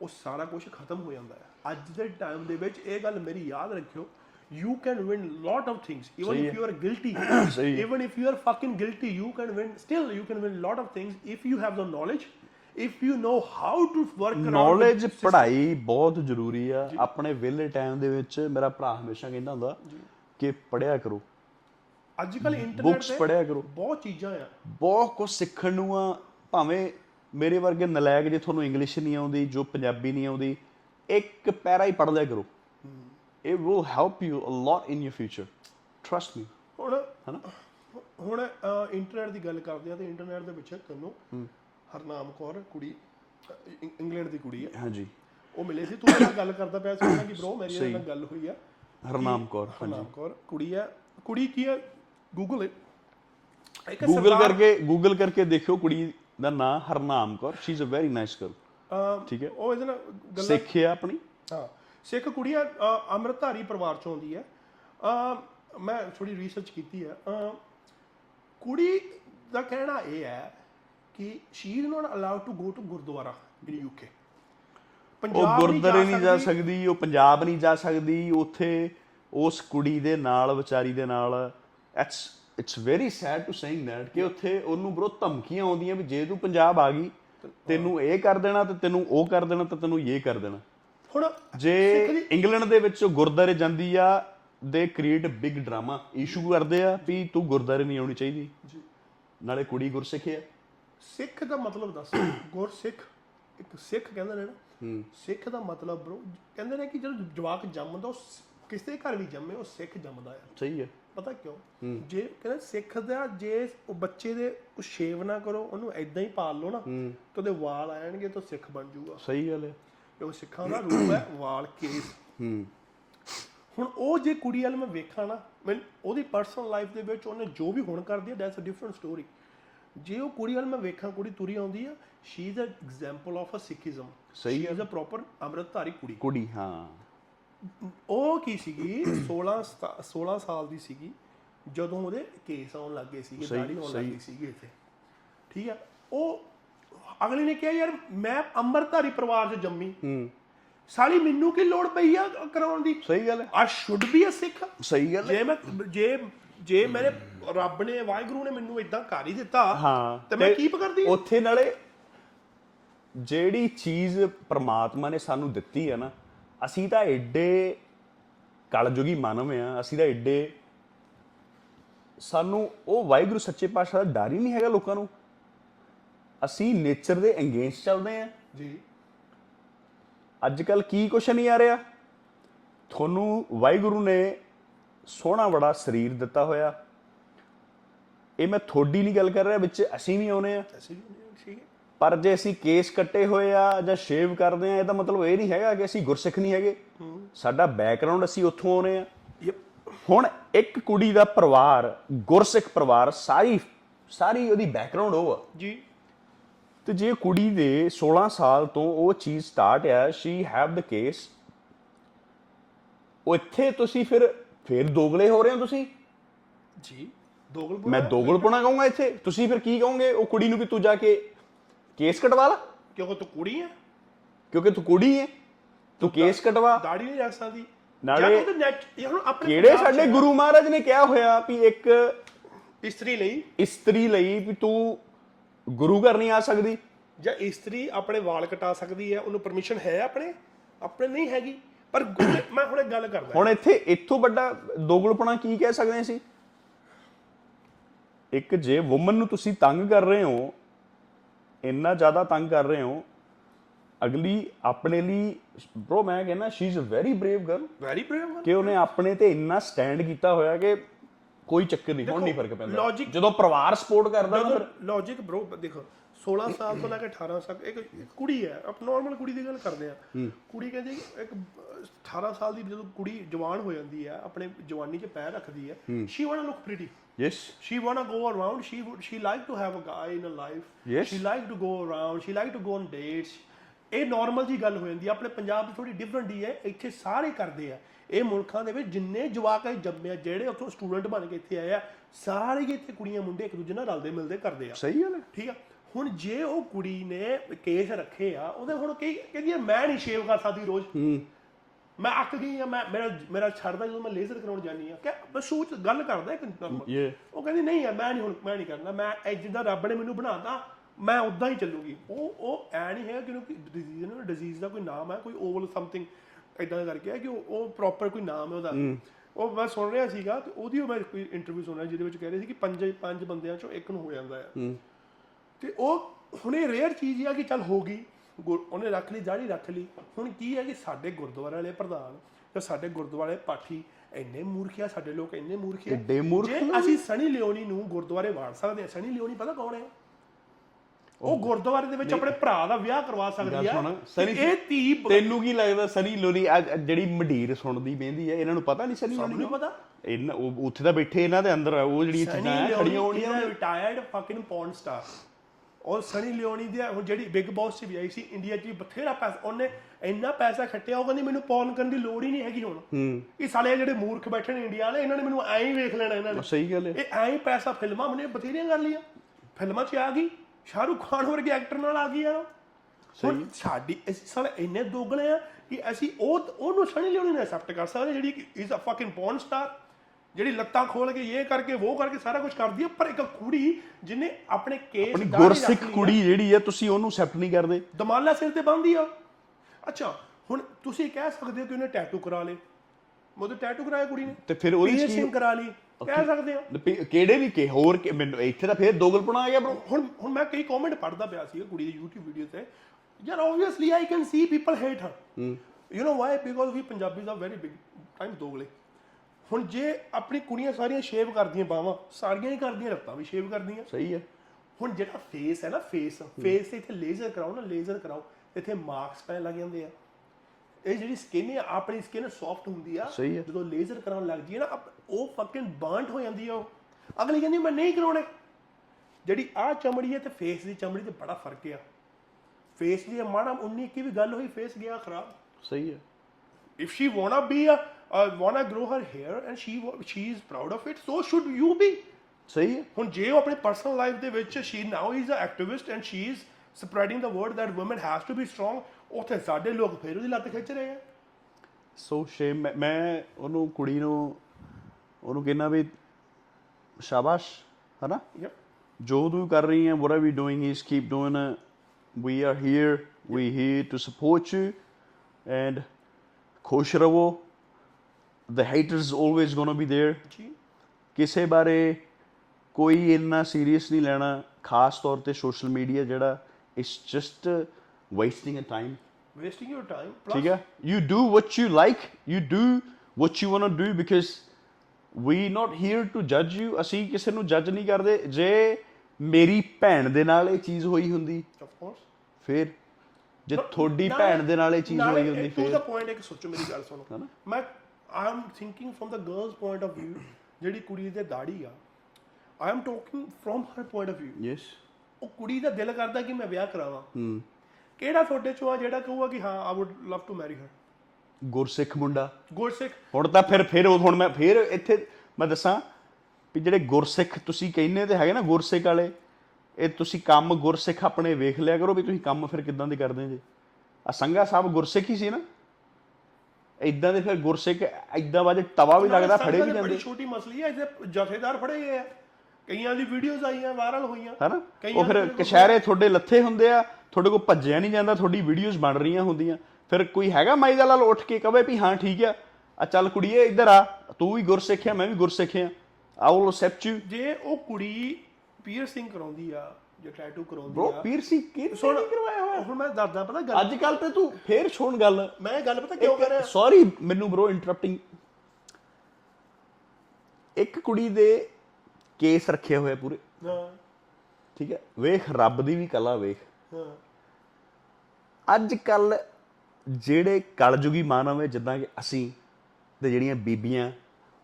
ਉਹ ਸਾਰਾ ਕੁਝ ਖਤਮ ਹੋ ਜਾਂਦਾ ਹੈ। ਅੱਜ ਦੇ ਟਾਈਮ ਦੇ ਵਿੱਚ ਇਹ ਗੱਲ ਮੇਰੀ ਯਾਦ ਰੱਖਿਓ ਲੋਟ ਆਫ ਥਿੰਗਸ ਇਵਨ ਸਹੀ ਇਫ ਯੂ ਆਰ ਗਿਲਟੀ ਸਹੀ ਹੈ। Even if you are fucking guilty you can win still you can win lot of things if you have the knowledge if you know how to work knowledge ਪੜ੍ਹਾਈ ਬਹੁਤ ਜ਼ਰੂਰੀ ਆ ਆਪਣੇ ਵਿਹਲੇ ਟਾਈਮ ਦੇ ਵਿੱਚ ਮੇਰਾ ਭਰਾ ਹਮੇਸ਼ਾ ਕਹਿੰਦਾ ਹੁੰਦਾ ਕਿ ਪੜਿਆ ਕਰੋ ਅੱਜ ਕੱਲ ਇੰਟਰਨੈਟ ਤੇ ਪੜਿਆ ਕਰੋ ਬਹੁਤ ਚੀਜ਼ਾਂ ਆ ਬਹੁਤ ਕੁਝ ਸਿੱਖਣ ਨੂੰ ਆ ਭਾਵੇਂ ਮੇਰੇ ਵਰਗੇ ਨਲਾਇਕ ਜੇ ਤੁਹਾਨੂੰ ਇੰਗਲਿਸ਼ ਨਹੀਂ ਆਉਂਦੀ ਜੋ ਪੰਜਾਬੀ ਨਹੀਂ ਆਉਂਦੀ ਇੱਕ ਪੈਰਾ ਹੀ ਪੜ੍ਹ ਲਿਆ ਕਰੋ it will help you a lot in your future. Trust me. ਹੁਣ ਹਨਾ ਹੁਣ ਇੰਟਰਨੈਟ ਦੀ ਗੱਲ ਕਰਦੇ ਆ ਤੇ ਇੰਟਰਨੈਟ ਦੇ ਵਿੱਚ ਤੁਹਾਨੂੰ ਹਰਨਾਮ ਕੌਰ ਕੁੜੀ ਇੰਗਲੈਂਡ ਦੀ ਕੁੜੀ ਆ। ਹਾਂਜੀ। ਉਹ ਮਿਲੇ ਸੀ ਤੂੰ ਨਾਲ ਗੱਲ ਕਰਦਾ ਪਿਆ ਸੀ ਉਹਨਾਂ ਕਿ ਬ్రో ਮੇਰੀ ਨਾਲ ਗੱਲ ਹੋਈ ਆ। ਹਰਨਾਮ ਕੌਰ ਹਰਨਾਮ ਕੌਰ ਕੁੜੀ ਆ। ਕੁੜੀ ਕੀ ਆ? ਗੂਗਲ ਹੈ ਇੱਕ ਗੂਗਲ ਕਰਕੇ ਗੂਗਲ ਕਰਕੇ ਦੇਖਿਓ ਕੁੜੀ ਦਾ ਨਾਂ Harnam Kaur. She is a very nice girl ਠੀਕ ਹੈ। ਉਹ ਇਹਦੇ ਨਾਲ ਗੱਲ ਸਿੱਖ ਹੈ ਆਪਣੀ। ਹਾਂ। ਸਿੱਖ ਕੁੜੀ ਅੰਮ੍ਰਿਤਧਾਰੀ ਪਰਿਵਾਰ ਚੋਂ ਆਉਂਦੀ ਹੈ। ਅ, ਮੈਂ ਥੋੜੀ ਰਿਸਰਚ ਕੀਤੀ ਹੈ। ਅ, ਕੁੜੀ ਦਾ ਕਹਿਣਾ ਇਹ ਹੈ ਕਿ she is not allowed to go to gurdwara in UK ਉਹ ਗੁਰਦੁਆਰੇ ਨਹੀਂ ਜਾ ਸਕਦੀ। ਉਹ ਪੰਜਾਬ ਨਹੀਂ ਜਾ ਸਕਦੀ ਉੱਥੇ ਉਸ ਕੁੜੀ ਦੇ ਨਾਲ ਵਿਚਾਰੀ ਦੇ ਨਾਲ it's it's very sad to saying that ਕਿ ਉੱਥੇ ਉਹਨੂੰ ਬਰੋ ਧਮਕੀਆਂ ਆਉਂਦੀਆਂ ਵੀ ਜੇ ਤੂੰ ਪੰਜਾਬ ਆ ਗਈ ਤੈਨੂੰ ਇਹ ਕਰ ਦੇਣਾ ਤੇ ਤੈਨੂੰ ਉਹ ਕਰ ਦੇਣਾ ਤੇ ਤੈਨੂੰ ਇਹ ਕਰ ਦੇਣਾ। ਹੁਣ ਜੇ ਇੰਗਲੈਂਡ ਦੇ ਵਿੱਚ ਉਹ ਗੁਰਦੁਆਰੇ ਜਾਂਦੀ ਆ ਦੇ ਕ੍ਰੀਏਟ ਬਿਗ ਡਰਾਮਾ ਇਸ਼ੂ ਕਰਦੇ ਆ ਵੀ ਤੂੰ ਗੁਰਦੁਆਰੇ ਨਹੀਂ ਆਉਣੀ ਚਾਹੀਦੀ। ਜੀ। ਨਾਲੇ ਕੁੜੀ ਗੁਰਸਿੱਖ ਆ। ਸਿੱਖ ਦਾ ਮਤਲਬ ਦੱਸ। ਗੁਰ ਸਿੱਖ ਇੱਕ ਸਿੱਖ ਕਹਿੰਦੇ ਨੇ ਨਾ। ਸਿੱਖ ਦਾ ਮਤਲਬ ਬ్రో ਕਹਿੰਦੇ ਨੇ ਕਿ ਜਦੋਂ ਜਵਾਕ ਜੰਮਦਾ ਉਹ ਕਿਸੇ ਘਰ ਵੀ ਜੰਮੇ ਉਹ ਸਿੱਖ ਜੰਮਦਾ ਹੈ ਸਹੀ ਹੈ ਪਤਾ ਕਿਉਂ? ਜੇ ਕਹਿੰਦੇ ਸਿੱਖ ਦਾ ਜੇ ਉਹ ਬੱਚੇ ਦੇ ਉਹ ਸ਼ੇਵ ਨਾ ਕਰੋ ਉਹਨੂੰ ਐਦਾਂ ਹੀ ਪਾਲ ਲਓ ਨਾ ਤੇ ਉਹਦੇ ਵਾਲ ਆਣਗੇ ਤਾਂ ਸਿੱਖ ਬਣ ਜਾਊਗਾ ਸਹੀ ਗੱਲ ਹੈ ਕਿਉਂ ਸਿੱਖਾਂ ਦਾ ਰੂਪ ਹੈ ਵਾਲ ਕੇਸ। ਹੂੰ ਹੁਣ ਉਹ ਜੇ ਕੁੜੀ ਵਾਲ ਮੈਂ ਵੇਖਾਂ ਨਾ ਮੈਂ ਉਹਦੀ ਪਰਸਨਲ ਲਾਈਫ ਦੇ ਵਿੱਚ ਉਹਨੇ ਜੋ ਵੀ ਹੁਣ ਕਰਦੀ ਹੈ ਦੈਟਸ ਅ ਡਿਫਰੈਂਟ ਸਟੋਰੀ ਜੇ ਉਹ ਕੁੜੀ ਵਾਲ ਮੈਂ ਵੇਖਾਂ ਕੁੜੀ ਤੁਰੀ ਆਉਂਦੀ ਆ she is a example of a Sikhism ਸਹੀ she is a proper Amritdhari ਕੁੜੀ। ਕੁੜੀ ਹਾਂ। ਉਹ ਕੀ ਸੀਗੀ 16 ਸਤਾ- 16 ਸਾਲ ਦੀ ਸੀਗੀ ਜਦੋਂ ਉਹਦੇ ਕੇਸ ਆਉਣ ਲੱਗੇ ਸੀਗੇ ਦਾੜੀ ਆਉਣ। ਲੱਗੀ ਸੀਗੀ ਇੱਥੇ। ਠੀਕ ਆ? ਉਹ ਅਗਲੇ ਨੇ ਕਿਹਾ ਯਾਰ ਮੈਂ ਅੰਮ੍ਰਿਤਧਾਰੀ ਪਰਿਵਾਰ 'ਚ ਜੰਮੀ। ਹੂੰ। ਸਾਲੀ ਮੈਨੂੰ ਕੀ ਲੋੜ ਪਈ ਆ ਕਰਾਉਣ ਦੀ? ਸਹੀ ਗੱਲ ਹੈ। ਆ ਸ਼ੁੱਡ ਬੀ ਅ ਸਿੱਖ ਸਹੀ ਗੱਲ ਹੈ। ਜੇ ਮੈਂ ਜੇ ਜੇ ਮੇਰੇ ਰੱਬ ਨੇ ਵਾਹਿਗੁਰੂ ਨੇ ਮੈਨੂੰ ਇਦਾਂ ਕਰ ਹੀ ਦਿੱਤਾ ਹਾਂ ਤੇ ਮੈਂ ਕੀ ਕਰਦੀ ਉੱਥੇ ਨਾਲੇ ਜਿਹੜੀ ਚੀਜ਼ ਪ੍ਰਮਾਤਮਾ ਨੇ ਸਾਨੂੰ ਦਿੱਤੀ ਹੈ ਨਾ ਅਸੀਂ ਤਾਂ ਐਡੇ ਕਲਯੁਗੀ ਮਾਨਵ ਆ ਅਸੀਂ ਤਾਂ ਐਡੇ ਸਾਨੂੰ ਉਹ ਵਾਹਿਗੁਰੂ ਸੱਚੇ ਪਾਤਸ਼ਾਹ ਦਾ ਡਰ ਹੀ ਨਹੀਂ ਹੈਗਾ ਲੋਕਾਂ ਨੂੰ। ਅਸੀਂ ਨੇਚਰ ਦੇ ਅਗੇਂਸਟ ਚੱਲਦੇ ਆ ਜੀ। ਅੱਜ ਕੱਲ ਕੀ ਕੁਛ ਨਹੀਂ ਆ ਰਿਹਾ? ਤੁਹਾਨੂੰ ਵਾਹਿਗੁਰੂ ਨੇ ਸੋਹਣਾ ਬੜਾ ਸਰੀਰ ਦਿੱਤਾ ਹੋਇਆ। ਇਹ ਮੈਂ ਥੋੜੀ ਨਹੀਂ ਗੱਲ ਕਰ ਰਿਹਾ ਵਿੱਚ ਅਸੀਂ ਵੀ ਆਉਨੇ ਆ ਅਸੀਂ ਵੀ ਠੀਕ ਹੈ। ਪਰ ਜੇ ਅਸੀਂ ਕੇਸ ਕੱਟੇ ਹੋਏ ਆ ਜਾਂ ਸ਼ੇਵ ਕਰਦੇ ਆ ਇਹਦਾ ਮਤਲਬ ਇਹ ਨਹੀਂ ਹੈਗਾ ਕਿ ਅਸੀਂ ਗੁਰਸਿੱਖ ਨਹੀਂ ਹੈਗੇ। ਸਾਡਾ ਬੈਕਗ੍ਰਾਉਂਡ ਅਸੀਂ ਉੱਥੋਂ ਆਉਨੇ ਆ ਹੁਣ ਇੱਕ ਕੁੜੀ ਦਾ ਪਰਿਵਾਰ ਗੁਰਸਿੱਖ ਪਰਿਵਾਰ ਸਾਰੀ ਸਾਰੀ ਉਹਦੀ ਬੈਕਗ੍ਰਾਉਂਡ ਉਹ ਆ। ਜੀ। ਤੇ ਜੇ ਕੁੜੀ ਦੇ 16 ਸਾਲ ਤੋਂ ਉਹ ਚੀਜ਼ ਸਟਾਰਟ ਆ ਸ਼ੀ ਹੈਵ ਦ ਕੇਸ ਉਹ ਇੱਥੇ ਤੁਸੀਂ ਫਿਰ ਫਿਰ ਦੋਗਲੇ ਹੋ ਰਹੇ ਹੋ ਤੁਸੀਂ? ਜੀ ਦੋਗਲ ਮੈਂ ਦੋਗਲਪੁਣਾ ਕਹੂੰਗਾ ਇੱਥੇ। ਤੁਸੀਂ ਫਿਰ ਕੀ ਕਹੋਗੇ? ਉਹ ਕੁੜੀ ਨੂੰ ਵੀ ਤੂੰ ਜਾ ਕੇ ਕੇਸ ਕਟਵਾ ਲਾ। ਕਿਉਂਕਿ ਤੂੰ ਕੁੜੀ ਹੈ ਕਿਉਂਕਿ ਤੂੰ ਕੁੜੀ ਹੈ ਤੂੰ ਕੇਸ ਕਟਵਾ। ਦਾੜੀ ਨਹੀਂ ਰੱਖ ਸਕਦੀ। ਨਾਲੇ- ਕਿਹੜੇ ਸਾਡੇ ਗੁਰੂ ਮਹਾਰਾਜ ਨੇ ਕਿਹਾ ਹੋਇਆ ਵੀ ਇੱਕ ਇਸਤਰੀ ਲਈ। ਇਸਤਰੀ ਲਈ ਵੀ ਤੂੰ ਗੁਰੂ ਘਰ ਨਹੀਂ ਆ ਸਕਦੀ। ਜਾਂ ਇਸਤਰੀ ਆਪਣੇ ਵਾਲ ਕਟਾ ਸਕਦੀ ਹੈ ਉਹਨੂੰ ਪਰਮਿਸ਼ਨ ਹੈ ਆਪਣੇ? ਆਪਣੇ ਨਹੀਂ ਹੈਗੀ। ਪਰ ਮੈਂ ਹੁਣ ਇੱਕ ਗੱਲ ਕਰਦਾ। ਹੁਣ ਇੱਥੇ ਇੱਥੋਂ ਵੱਡਾ ਦੋਗਲਪਣਾ ਕੀ ਕਹਿ ਸਕਦੇ ਸੀ ਇੱਕ ਜੇ ਔਮਨ ਨੂੰ ਤੁਸੀਂ ਤੰਗ ਕਰ ਰਹੇ ਹੋ ਇੰਨਾ ਜ਼ਿਆਦਾ ਤੰਗ ਕਰ ਰਹੇ ਹੋ ਅਗਲੀ ਆਪਣੇ ਲਈ ਬ్రో ਮੈਂ ਕਹਿੰਦਾ she is a very brave girl very brave ਕਿ ਉਹਨੇ ਆਪਣੇ ਤੇ ਇੰਨਾ ਸਟੈਂਡ ਕੀਤਾ ਹੋਇਆ ਕਿ ਕੋਈ ਚੱਕਰ ਨਹੀਂ ਹੁਣ ਨਹੀਂ ਫ਼ਰਕ ਪੈਂਦਾ। logic- ਜਦੋਂ ਪਰਿਵਾਰ ਸਪੋਰਟ ਕਰਦਾ ਨਾ ਫਿਰ ਲੌਜੀਕ ਬ్రో ਦੇਖੋ 16 ਸਾਲ ਤੋਂ ਲੈ ਕੇ 18 ਸਾਲ ਇੱਕ ਇੱਕ ਕੁੜੀ ਹੈ ਆਪ ਨਾਰਮਲ ਕੁੜੀ ਦੀ ਗੱਲ ਕਰਦੇ ਆ ਕੁੜੀ ਕਹਿੰਦੀ ਇੱਕ 18 ਸਾਲ ਦੀ ਜਦੋਂ ਕੁੜੀ ਜਵਾਨ ਹੋ ਜਾਂਦੀ ਹੈ ਆਪਣੇ ਜਵਾਨੀ 'ਚ ਪੈਰ ਰੱਖਦੀ ਹੈ she want look pretty yes she wanna go around she would she like to have a guy in her life Yes. she like to go around she like to go on dates ਇਹ ਨਾਰਮਲ ਜੀ ਗੱਲ ਹੋ ਜਾਂਦੀ ਹੈ ਆਪਣੇ ਪੰਜਾਬ 'ਚ ਥੋੜੀ ਡਿਫਰੈਂਟ ਹੀ ਹੈ ਇੱਥੇ ਸਾਰੇ ਕਰਦੇ ਆ। ਇਹ ਮੁਲਕਾਂ ਦੇ ਵਿੱਚ ਜਿੰਨੇ ਜਵਾਕ ਹੈ ਜੰਮੇ ਆ ਜਿਹੜੇ ਉੱਥੋਂ ਸਟੂਡੈਂਟ ਬਣ ਕੇ ਇੱਥੇ ਆਏ ਆ ਸਾਰੇ ਇੱਥੇ ਕੁੜੀਆਂ ਮੁੰਡੇ ਇੱਕ ਦੂਜੇ ਨਾਲ ਰਲਦੇ ਮਿਲਦੇ ਕਰਦੇ ਆ। ਸਹੀ ਗੱਲ ਹੈ। ਠੀਕ ਆ? ਹੁਣ ਜੇ ਉਹ ਕੁੜੀ ਨੇ ਕੇਸ ਰੱਖੇ ਆ ਉਹਦੇ ਹੁਣ ਕਈ ਕਹਿੰਦੀ ਆ, ਮੈਂ ਨਹੀਂ ਸ਼ੇਵ ਕਰ ਸਕਦੀ ਰੋਜ਼। ਮੈਂ ਅੱਕ ਗਈ ਆ ਮੈਂ ਮੇਰਾ ਮੇਰਾ ਛੱਡਦਾ ਜਦੋਂ ਮੈਂ ਲੇਜ਼ਰ ਕਰਾਉਣ ਜਾਂਦੀ ਆ। ਕਿ ਮੈਂ ਸੋਚ ਗੱਲ ਕਰਦਾ ਇੱਕ normal। ਇਹ ਉਹ ਕਹਿੰਦੀ ਨਹੀਂ ਯਾਰ ਮੈਂ ਨਹੀਂ ਹੁਣ ਮੈਂ ਨਹੀਂ ਕਰਨਾ ਮੈਂ ਇਹ ਜਿੱਦਾਂ ਰੱਬ ਨੇ ਮੈਨੂੰ ਬਣਾਤਾ ਮੈਂ ਉਦਾਂ ਹੀ ਚੱਲੂਗੀ। ਉਹ ਉਹ ਐ ਨਹੀਂ ਹੈ ਕਿ ਡਿਜ਼ੀਜ਼ ਨਾ ਡਿਜ਼ੀਜ਼ ਦਾ ਕੋਈ ਨਾਮ ਹੈ ਕੋਈ ਓਵਲ ਸਮਥਿੰਗ ਇਦਾਂ ਕਰਕੇ ਹੈ ਕਿ ਉਹ ਪ੍ਰੋਪਰ ਕੋਈ ਨਾਮ ਹੈ ਉਹਦਾ। ਉਹ ਮੈਂ ਸੁਣ ਰਿਹਾ ਸੀਗਾ ਤੇ ਉਹਦੀ ਉਹ ਮੈਂ ਕੋਈ ਇੰਟਰਵਿਊ ਸੁਣਿਆ ਜਿਹਦੇ ਵਿੱਚ ਕਹਿ ਰਹੇ ਸੀ ਕਿ ਪੰਜ ਪੰਜ ਬੰਦਿਆਂ ਚੋਂ ਇੱਕ ਨੂੰ ਹੋ ਜਾਂਦਾ ਹੈ। ਤੇ ਉਹ ਹੁਣ ਰੇਅਰ ਚੀਜ਼ ਆ ਕਿ ਚੱਲ ਹੋ ਗਈ। ਉਹਨੇ ਰੱਖ ਲਈ ਦਾੜੀ ਰੱਖ ਲਈ। ਹੁਣ ਕੀ ਹੈ ਕਿ ਸਾਡੇ ਗੁਰਦੁਆਰੇ ਵਾਲੇ ਪ੍ਰਧਾਨ ਤੇ ਸਾਡੇ ਗੁਰਦੁਆਰੇ ਪਾਠੀ ਇੰਨੇ ਮੂਰਖ ਆ ਸਾਡੇ ਲੋਕ ਇੰਨੇ ਮੂਰਖ ਆ। ਐਡੇ ਮੂਰਖ ਜੇ ਅਸੀਂ ਸਣੀ ਲਿਓਨੀ ਨੂੰ ਗੁਰਦੁਆਰੇ ਵਾੜ ਸਕਦੇ ਹਾਂ ਸਣੀ ਲਿਓਨੀ ਪਤਾ ਕੌਣ ਹੈ? ਉਹ ਗੁਰਦੁਆਰੇ ਦੇ ਵਿੱਚ ਆਪਣੇ ਭਰਾ ਦਾ ਵਿਆਹ ਕਰਵਾ ਸਕਦੀ ਆ। ਇਹ ਧੀ ਤੈਨੂੰ ਕੀ ਲੱਗਦਾ ਸਨੀ ਲੋਨੀ ਜਿਹੜੀ ਮੰਡੀਰ ਸੁਣਦੀ ਬਹਿੰਦੀ ਹੈ ਇਹਨਾਂ ਨੂੰ ਪਤਾ ਨਹੀਂ ਸਨੀ ਲੋਨੀ ਨੂੰ ਪਤਾ। ਇਹਨਾਂ ਉੱਥੇ ਤਾਂ ਬੈਠੇ ਇਹਨਾਂ ਦੇ ਅੰਦਰ ਆ, ਉਹ ਜਿਹੜੀਆਂ ਸਨੀ ਚੀਜ਼ਾਂ ਆ, ਖੜੀਆਂ ਹੋਣੀਆਂ। ਰਿਟਾਇਰਡ ਫਕਿੰਗ ਪੌਰਨ ਸਟਾਰ ਔਰ ਸਨੀ ਲਿਓਨੀ ਦੀ ਹੁਣ ਜਿਹੜੀ ਬਿਗ ਬੌਸ 'ਚ ਵੀ ਆਈ ਸੀ ਇੰਡੀਆ 'ਚ ਬਥੇਰਾ ਪੈਸਾ ਉਹਨੇ ਇੰਨਾ ਪੈਸਾ ਖੱਟਿਆ ਉਹ ਕਹਿੰਦੀ ਮੈਨੂੰ ਪੌਰਨ ਕਰਨ ਦੀ ਲੋੜ ਹੀ ਨਹੀਂ ਹੈਗੀ ਹੁਣ। ਇਹ ਸਾਲੇ ਜਿਹੜੇ ਮੂਰਖ ਬੈਠੇ ਨੇ ਇੰਡੀਆ ਵਾਲੇ ਇਹਨਾਂ ਨੇ ਮੈਨੂੰ ਐਂ ਹੀ ਵੇਖ ਲੈਣਾ ਇਹਨਾਂ ਨੇ। ਸਹੀ ਗੱਲ ਹੈ। ਇਹ ਐਂ ਹੀ ਪੈਸਾ ਫਿਲਮਾਂ ਮਨੇ ਬਥੇਰੀਆਂ ਕਰ ਲਈਆਂ। ਫਿਲਮਾਂ 'ਚ ਆ ਗਈ। ਸ਼ਾਹਰੁਖ ਖਾਨ ਵਰਗੇ ਐਕਟਰ ਨਾਲ ਆ ਗਈ ਯਾਰ ਹੁਣ ਸਾਡੀ ਅਸੀਂ ਸਾਲੇ ਇੰਨੇ ਦੋਗਲੇ ਆ ਕਿ ਅਸੀਂ ਉਹ ਉਹਨੂੰ ਸਣੀ ਲਿਓਨੀ ਨੇ ਐਕਸੈਪਟ ਕਰ ਸਕਦੇ ਜਿਹੜੀ is a fucking porn star ਜਿਹੜੀ ਲੱਤਾਂ ਖੋਲ ਕੇ ਇਹ ਕਰਕੇ ਉਹ ਕਰਕੇ ਸਾਰਾ ਕੁਝ ਕਰਦੀ ਹੈ ਪਰ ਇੱਕ ਕੁੜੀ ਜਿਹਨੇ ਆਪਣੇ ਕੇਸ ਆਪਣੀ ਗੁਰਸਿੱਖ ਆ, ਕੁੜੀ ਜਿਹੜੀ ਆ ਤੁਸੀਂ ਉਹਨੂੰ ਐਕਸੈਪਟ ਨਹੀਂ ਕਰਦੇ। ਦਮਾਲਾ ਸਿਰ ਤੇ ਬੰਨ੍ਹਦੀ ਆ। ਅੱਛਾ ਹੁਣ ਤੁਸੀਂ ਕਹਿ ਸਕਦੇ ਹੋ ਕਿ ਉਹਨੇ ਟੈਟੂ ਕਰਾ ਲੇ ਉਹਦੇ ਟੈਟੂ ਕਰਾਇਆ ਕੁੜੀ ਨੇ। ਤੇ ਫਿਰ ਉਹਦੀ piercing ਕਰਾ ਲਈ। ਕਹਿ ਸਕਦੇ ਹੋ? ਲਪੀ- ਕਿਹੜੇ ਵੀ ਕਿ ਹੋਰ ਕਿ- ਮੈਨੂੰ ਇੱਥੇ ਤਾਂ ਫੇਰ ਦੋਗਲਪਣਾ ਆ ਗਿਆ bro ਹੁਣ ਹੁਣ ਮੈਂ ਕਈ ਕਮੈਂਟ ਪੜਦਾ ਪਿਆ ਸੀ ਕੁੜੀ ਦੀ YouTube ਵੀਡੀਓ ਤੇ। ਯਾਰ obviously I can see people hate her you know why because we Punjabis are very big time ਦੋਗਲੇ ਹੁਣ ਜੇ ਆਪਣੀ ਕੁੜੀਆਂ ਸਾਰੀਆਂ ਸ਼ੇਵ ਕਰਦੀਆਂ ਬਾਹਾਂ ਸਾਰੀਆਂ ਹੀ ਕਰਦੀਆਂ ਰੱਤਾਂ ਵੀ ਸ਼ੇਵ ਕਰਦੀਆਂ। ਸਹੀ ਹੈ। ਹੁਣ ਜਿਹੜਾ ਫੇਸ ਹੈ ਨਾ ਫੇਸ ਫੇਸ ਤੇ ਇੱਥੇ ਲੇਜ਼ਰ ਕਰਾਓ ਨਾ ਲੇਜ਼ਰ ਕਰਾਓ ਇੱਥੇ ਮਾਰਕਸ ਪੈਣ ਲੱਗ ਜਾਂਦੇ ਆ। ਇਹ ਜਿਹੜੀ ਸਕਿਨ ਹੈ ਆਪਣੀ ਸਕਿਨ ਸੌਫਟ ਹੁੰਦੀ ਆ। ਸਹੀ ਹੈ। ਜਦੋਂ ਲੇਜ਼ਰ ਕਰਾਉਣ ਲੱਗਦੀ ਹੈ ਨਾ ਆਪ- ਉਹ ਫਕਿੰਗ ਬਰਨਟ ਹੋ ਜਾਂਦੀ ਆ ਉਹ। ਅਗਲੀ ਕਹਿੰਦੀ ਮੈਂ ਨਹੀਂ ਕਰਾਉਣੇ। ਜਿਹੜੀ ਆ ਚਮੜੀ ਹੈ ਤੇ ਫੇਸ ਦੀ ਚਮੜੀ ਤੇ ਬੜਾ ਫ਼ਰਕ ਆ। ਫੇਸ ਦੀ ਮਾੜਾ 19 ਕੀ ਵੀ ਗੱਲ ਹੋਈ ਫੇਸ ਗਿਆ ਖਰਾਬ। ਸਹੀ ਹੈ if she wanna be a uh, wanna grow her hair and she wa- she is proud of it so should you be ਸਹੀ ਹੈ ਹੁਣ ਜੇ ਉਹ ਆਪਣੀ ਪਰਸਨਲ ਲਾਈਫ ਦੇ ਵਿੱਚ she now is a activist and she is spreading the word that woman has to be strong ਉੱਥੇ ਸਾਡੇ ਲੋਕ ਫੇਰ ਉਹਦੀ ਲੱਤ ਖਿੱਚ ਰਹੇ ਆ। ਸੋ ਸ਼ੇਮ ਮੈਂ- ਮੈਂ ਉਹਨੂੰ ਕੁੜੀ ਨੂੰ ਉਹਨੂੰ ਕਹਿੰਦਾ ਵੀ ਸ਼ਾਬਾਸ਼ ਹਨਾ ਯਪ ਜੋ ਤੂੰ ਕਰ ਰਹੀ ਹੈ what are we doing is keep doing it we are here we here to support you and ਖੁਸ਼ ਰਹੋ the haters always gonna be there ਜੀ ਕਿਸੇ ਬਾਰੇ ਕੋਈ ਇੰਨਾ ਸੀਰੀਅਸ ਨਹੀਂ ਲੈਣਾ ਖਾਸ ਤੌਰ ਤੇ ਸੋਸ਼ਲ ਮੀਡੀਆ ਜਿਹੜਾ it's just wasting a time wasting your time ਠੀਕ ਹੈ you do what you like you do what you want to do because we not here to judge you. ਅਸੀਂ ਕਿਸੇ ਨੂੰ ਜੱਜ ਨਹੀਂ ਕਰਦੇ। ਜੇ ਮੇਰੀ ਭੈਣ ਦੇ ਨਾਲ ਇਹ ਚੀਜ਼ ਹੋਈ ਹੁੰਦੀ ਆਫ ਕੋਰਸ ਫਿਰ ਜੇ ਤੁਹਾਡੀ ਭੈਣ ਦੇ ਨਾਲ ਇਹ ਚੀਜ਼ ਹੋਈ ਹੁੰਦੀ ਟੂ ਦਾ ਫਿਰ ਪੁਆਇੰਟ ਇੱਕ ਸੋਚੋ ਮੇਰੀ ਗੱਲ ਸੁਣੋ। ਮੈਂ I am thinking from the girls point of View ਜਿਹੜੀ ਕੁੜੀ ਦੇ ਦਾੜੀ ਆ I am talking from her point of View yes ਉਹ ਕੁੜੀ ਦਾ ਦਿਲ ਕਰਦਾ ਕਿ ਮੈਂ ਵਿਆਹ ਕਰਾਵਾਂ। ਕਿਹੜਾ ਤੁਹਾਡੇ ਚੋਂ ਆ ਜਿਹੜਾ ਕਹੂਗਾ ਕਿ ਹਾਂ I would love to marry her ਗੁਰਸਿੱਖ ਮੁੰਡਾ। ਗੁਰਸਿੱਖ। ਹੁਣ ਤਾਂ ਫਿਰ ਫਿਰ ਉਹ ਹੁਣ ਮੈਂ ਫਿਰ ਇੱਥੇ ਮੈਂ ਦੱਸਾਂ ਵੀ ਜਿਹੜੇ ਗੁਰਸਿੱਖ ਤੁਸੀਂ ਕਹਿੰਦੇ ਤੇ ਹੈਗੇ ਨਾ ਗੁਰਸਿੱਖ ਵਾਲੇ ਇਹ ਤੁਸੀਂ ਕੰਮ ਗੁਰਸਿੱਖ ਆਪਣੇ ਵੇਖ ਲਿਆ ਕਰੋ ਵੀ ਤੁਸੀਂ ਕੰਮ ਫਿਰ ਕਿੱਦਾਂ ਦੇ ਕਰਦੇ ਜੇ। ਆ ਸੰਗਾ ਸਾਹਿਬ ਗੁਰਸਿੱਖ ਹੀ ਸੀ ਨਾ। ਇਦਾਂ ਦੇ ਫਿਰ ਗੁਰਸਿੱਖ ਇਦਾਂ ਵਾਜੇ ਤਵਾ ਵੀ ਲੱਗਦਾ ਫੜੇ ਵੀ ਬੜੀ ਜਾਂਦੇ ਛੋਟੀ ਮਸਲੀ ਹੈ ਇੱਥੇ ਜਥੇਦਾਰ ਫੜੇ ਗਏ ਆ। ਕਈਆਂ ਦੀ ਵੀਡੀਓਜ਼ ਆਈਆਂ ਵਾਇਰਲ ਹੋਈਆਂ। ਹੈਨਾ? ਕਈਆਂ ਉਹ ਫਿਰ ਦੇ ਕਸ਼ਹਿਰੇ ਤੁਹਾਡੇ ਲੱਥੇ ਹੁੰਦੇ ਆ ਤੁਹਾਡੇ ਕੋਲ ਭੱਜਿਆ ਨਹੀਂ ਜਾਂਦਾ ਤੁਹਾਡੀ ਵੀਡੀਓਜ਼ ਬਣ ਰਹੀਆਂ ਹੁੰਦੀਆਂ। ਫਿਰ ਕੋਈ ਹੈਗਾ ਮਾਈ ਦਾ ਲਾਲ ਉੱਠ ਕੇ ਕਵੇ ਵੀ ਹਾਂ ਠੀਕ ਆ। ਆ ਚੱਲ ਕੁੜੀਏ ਇੱਧਰ ਆ। ਤੂੰ ਵੀ ਗੁਰਸਿੱਖ ਆ ਮੈਂ ਵੀ ਗੁਰਸਿੱਖ ਆ। ਆਈ ਵਿਲ ਅਸੈਪਟ ਯੂ ਜੇ ਉਹ ਕੁੜੀ ਪੀਅਰਸਿੰਗ ਕਰਾਉਂਦੀ ਆ ਜੇ ਟੈਟੂ ਕਰਾਉਂਦੀ ਬ్రో ਆ। ਪੀਰਸੀ ਕੀ ਸੁਣ ਕਰਵਾਇਆ ਹੋਇਆ? ਹੁਣ ਮੈਂ ਦੱਸਦਾ ਪਤਾ ਗੱਲ ਅੱਜ ਕੱਲ ਤੇ ਤੂੰ ਫੇਰ ਸੁਣ ਗੱਲ। ਮੈਂ ਗੱਲ ਪਤਾ ਕਿਉਂ ਕਰ? ਰਿਹਾ ਸੌਰੀ ਮੈਨੂੰ ਬ్రో ਇੰਟਰਰਪਟਿੰਗ ਇੱਕ ਕੁੜੀ ਦੇ ਕੇਸ ਰੱਖੇ ਹੋਏ ਪੂਰੇ। ਹਾਂ। ਠੀਕ ਹੈ ਵੇਖ ਰੱਬ ਦੀ ਵੀ ਕਲਾ ਵੇਖ। ਹਾਂ। ਅੱਜ ਕੱਲ ਜਿਹੜੇ ਕਲਯੁਗੀ ਮਾਨਵ ਹੈ ਜਿੱਦਾਂ ਕਿ ਅਸੀਂ ਤੇ ਜਿਹੜੀਆਂ ਬੀਬੀਆਂ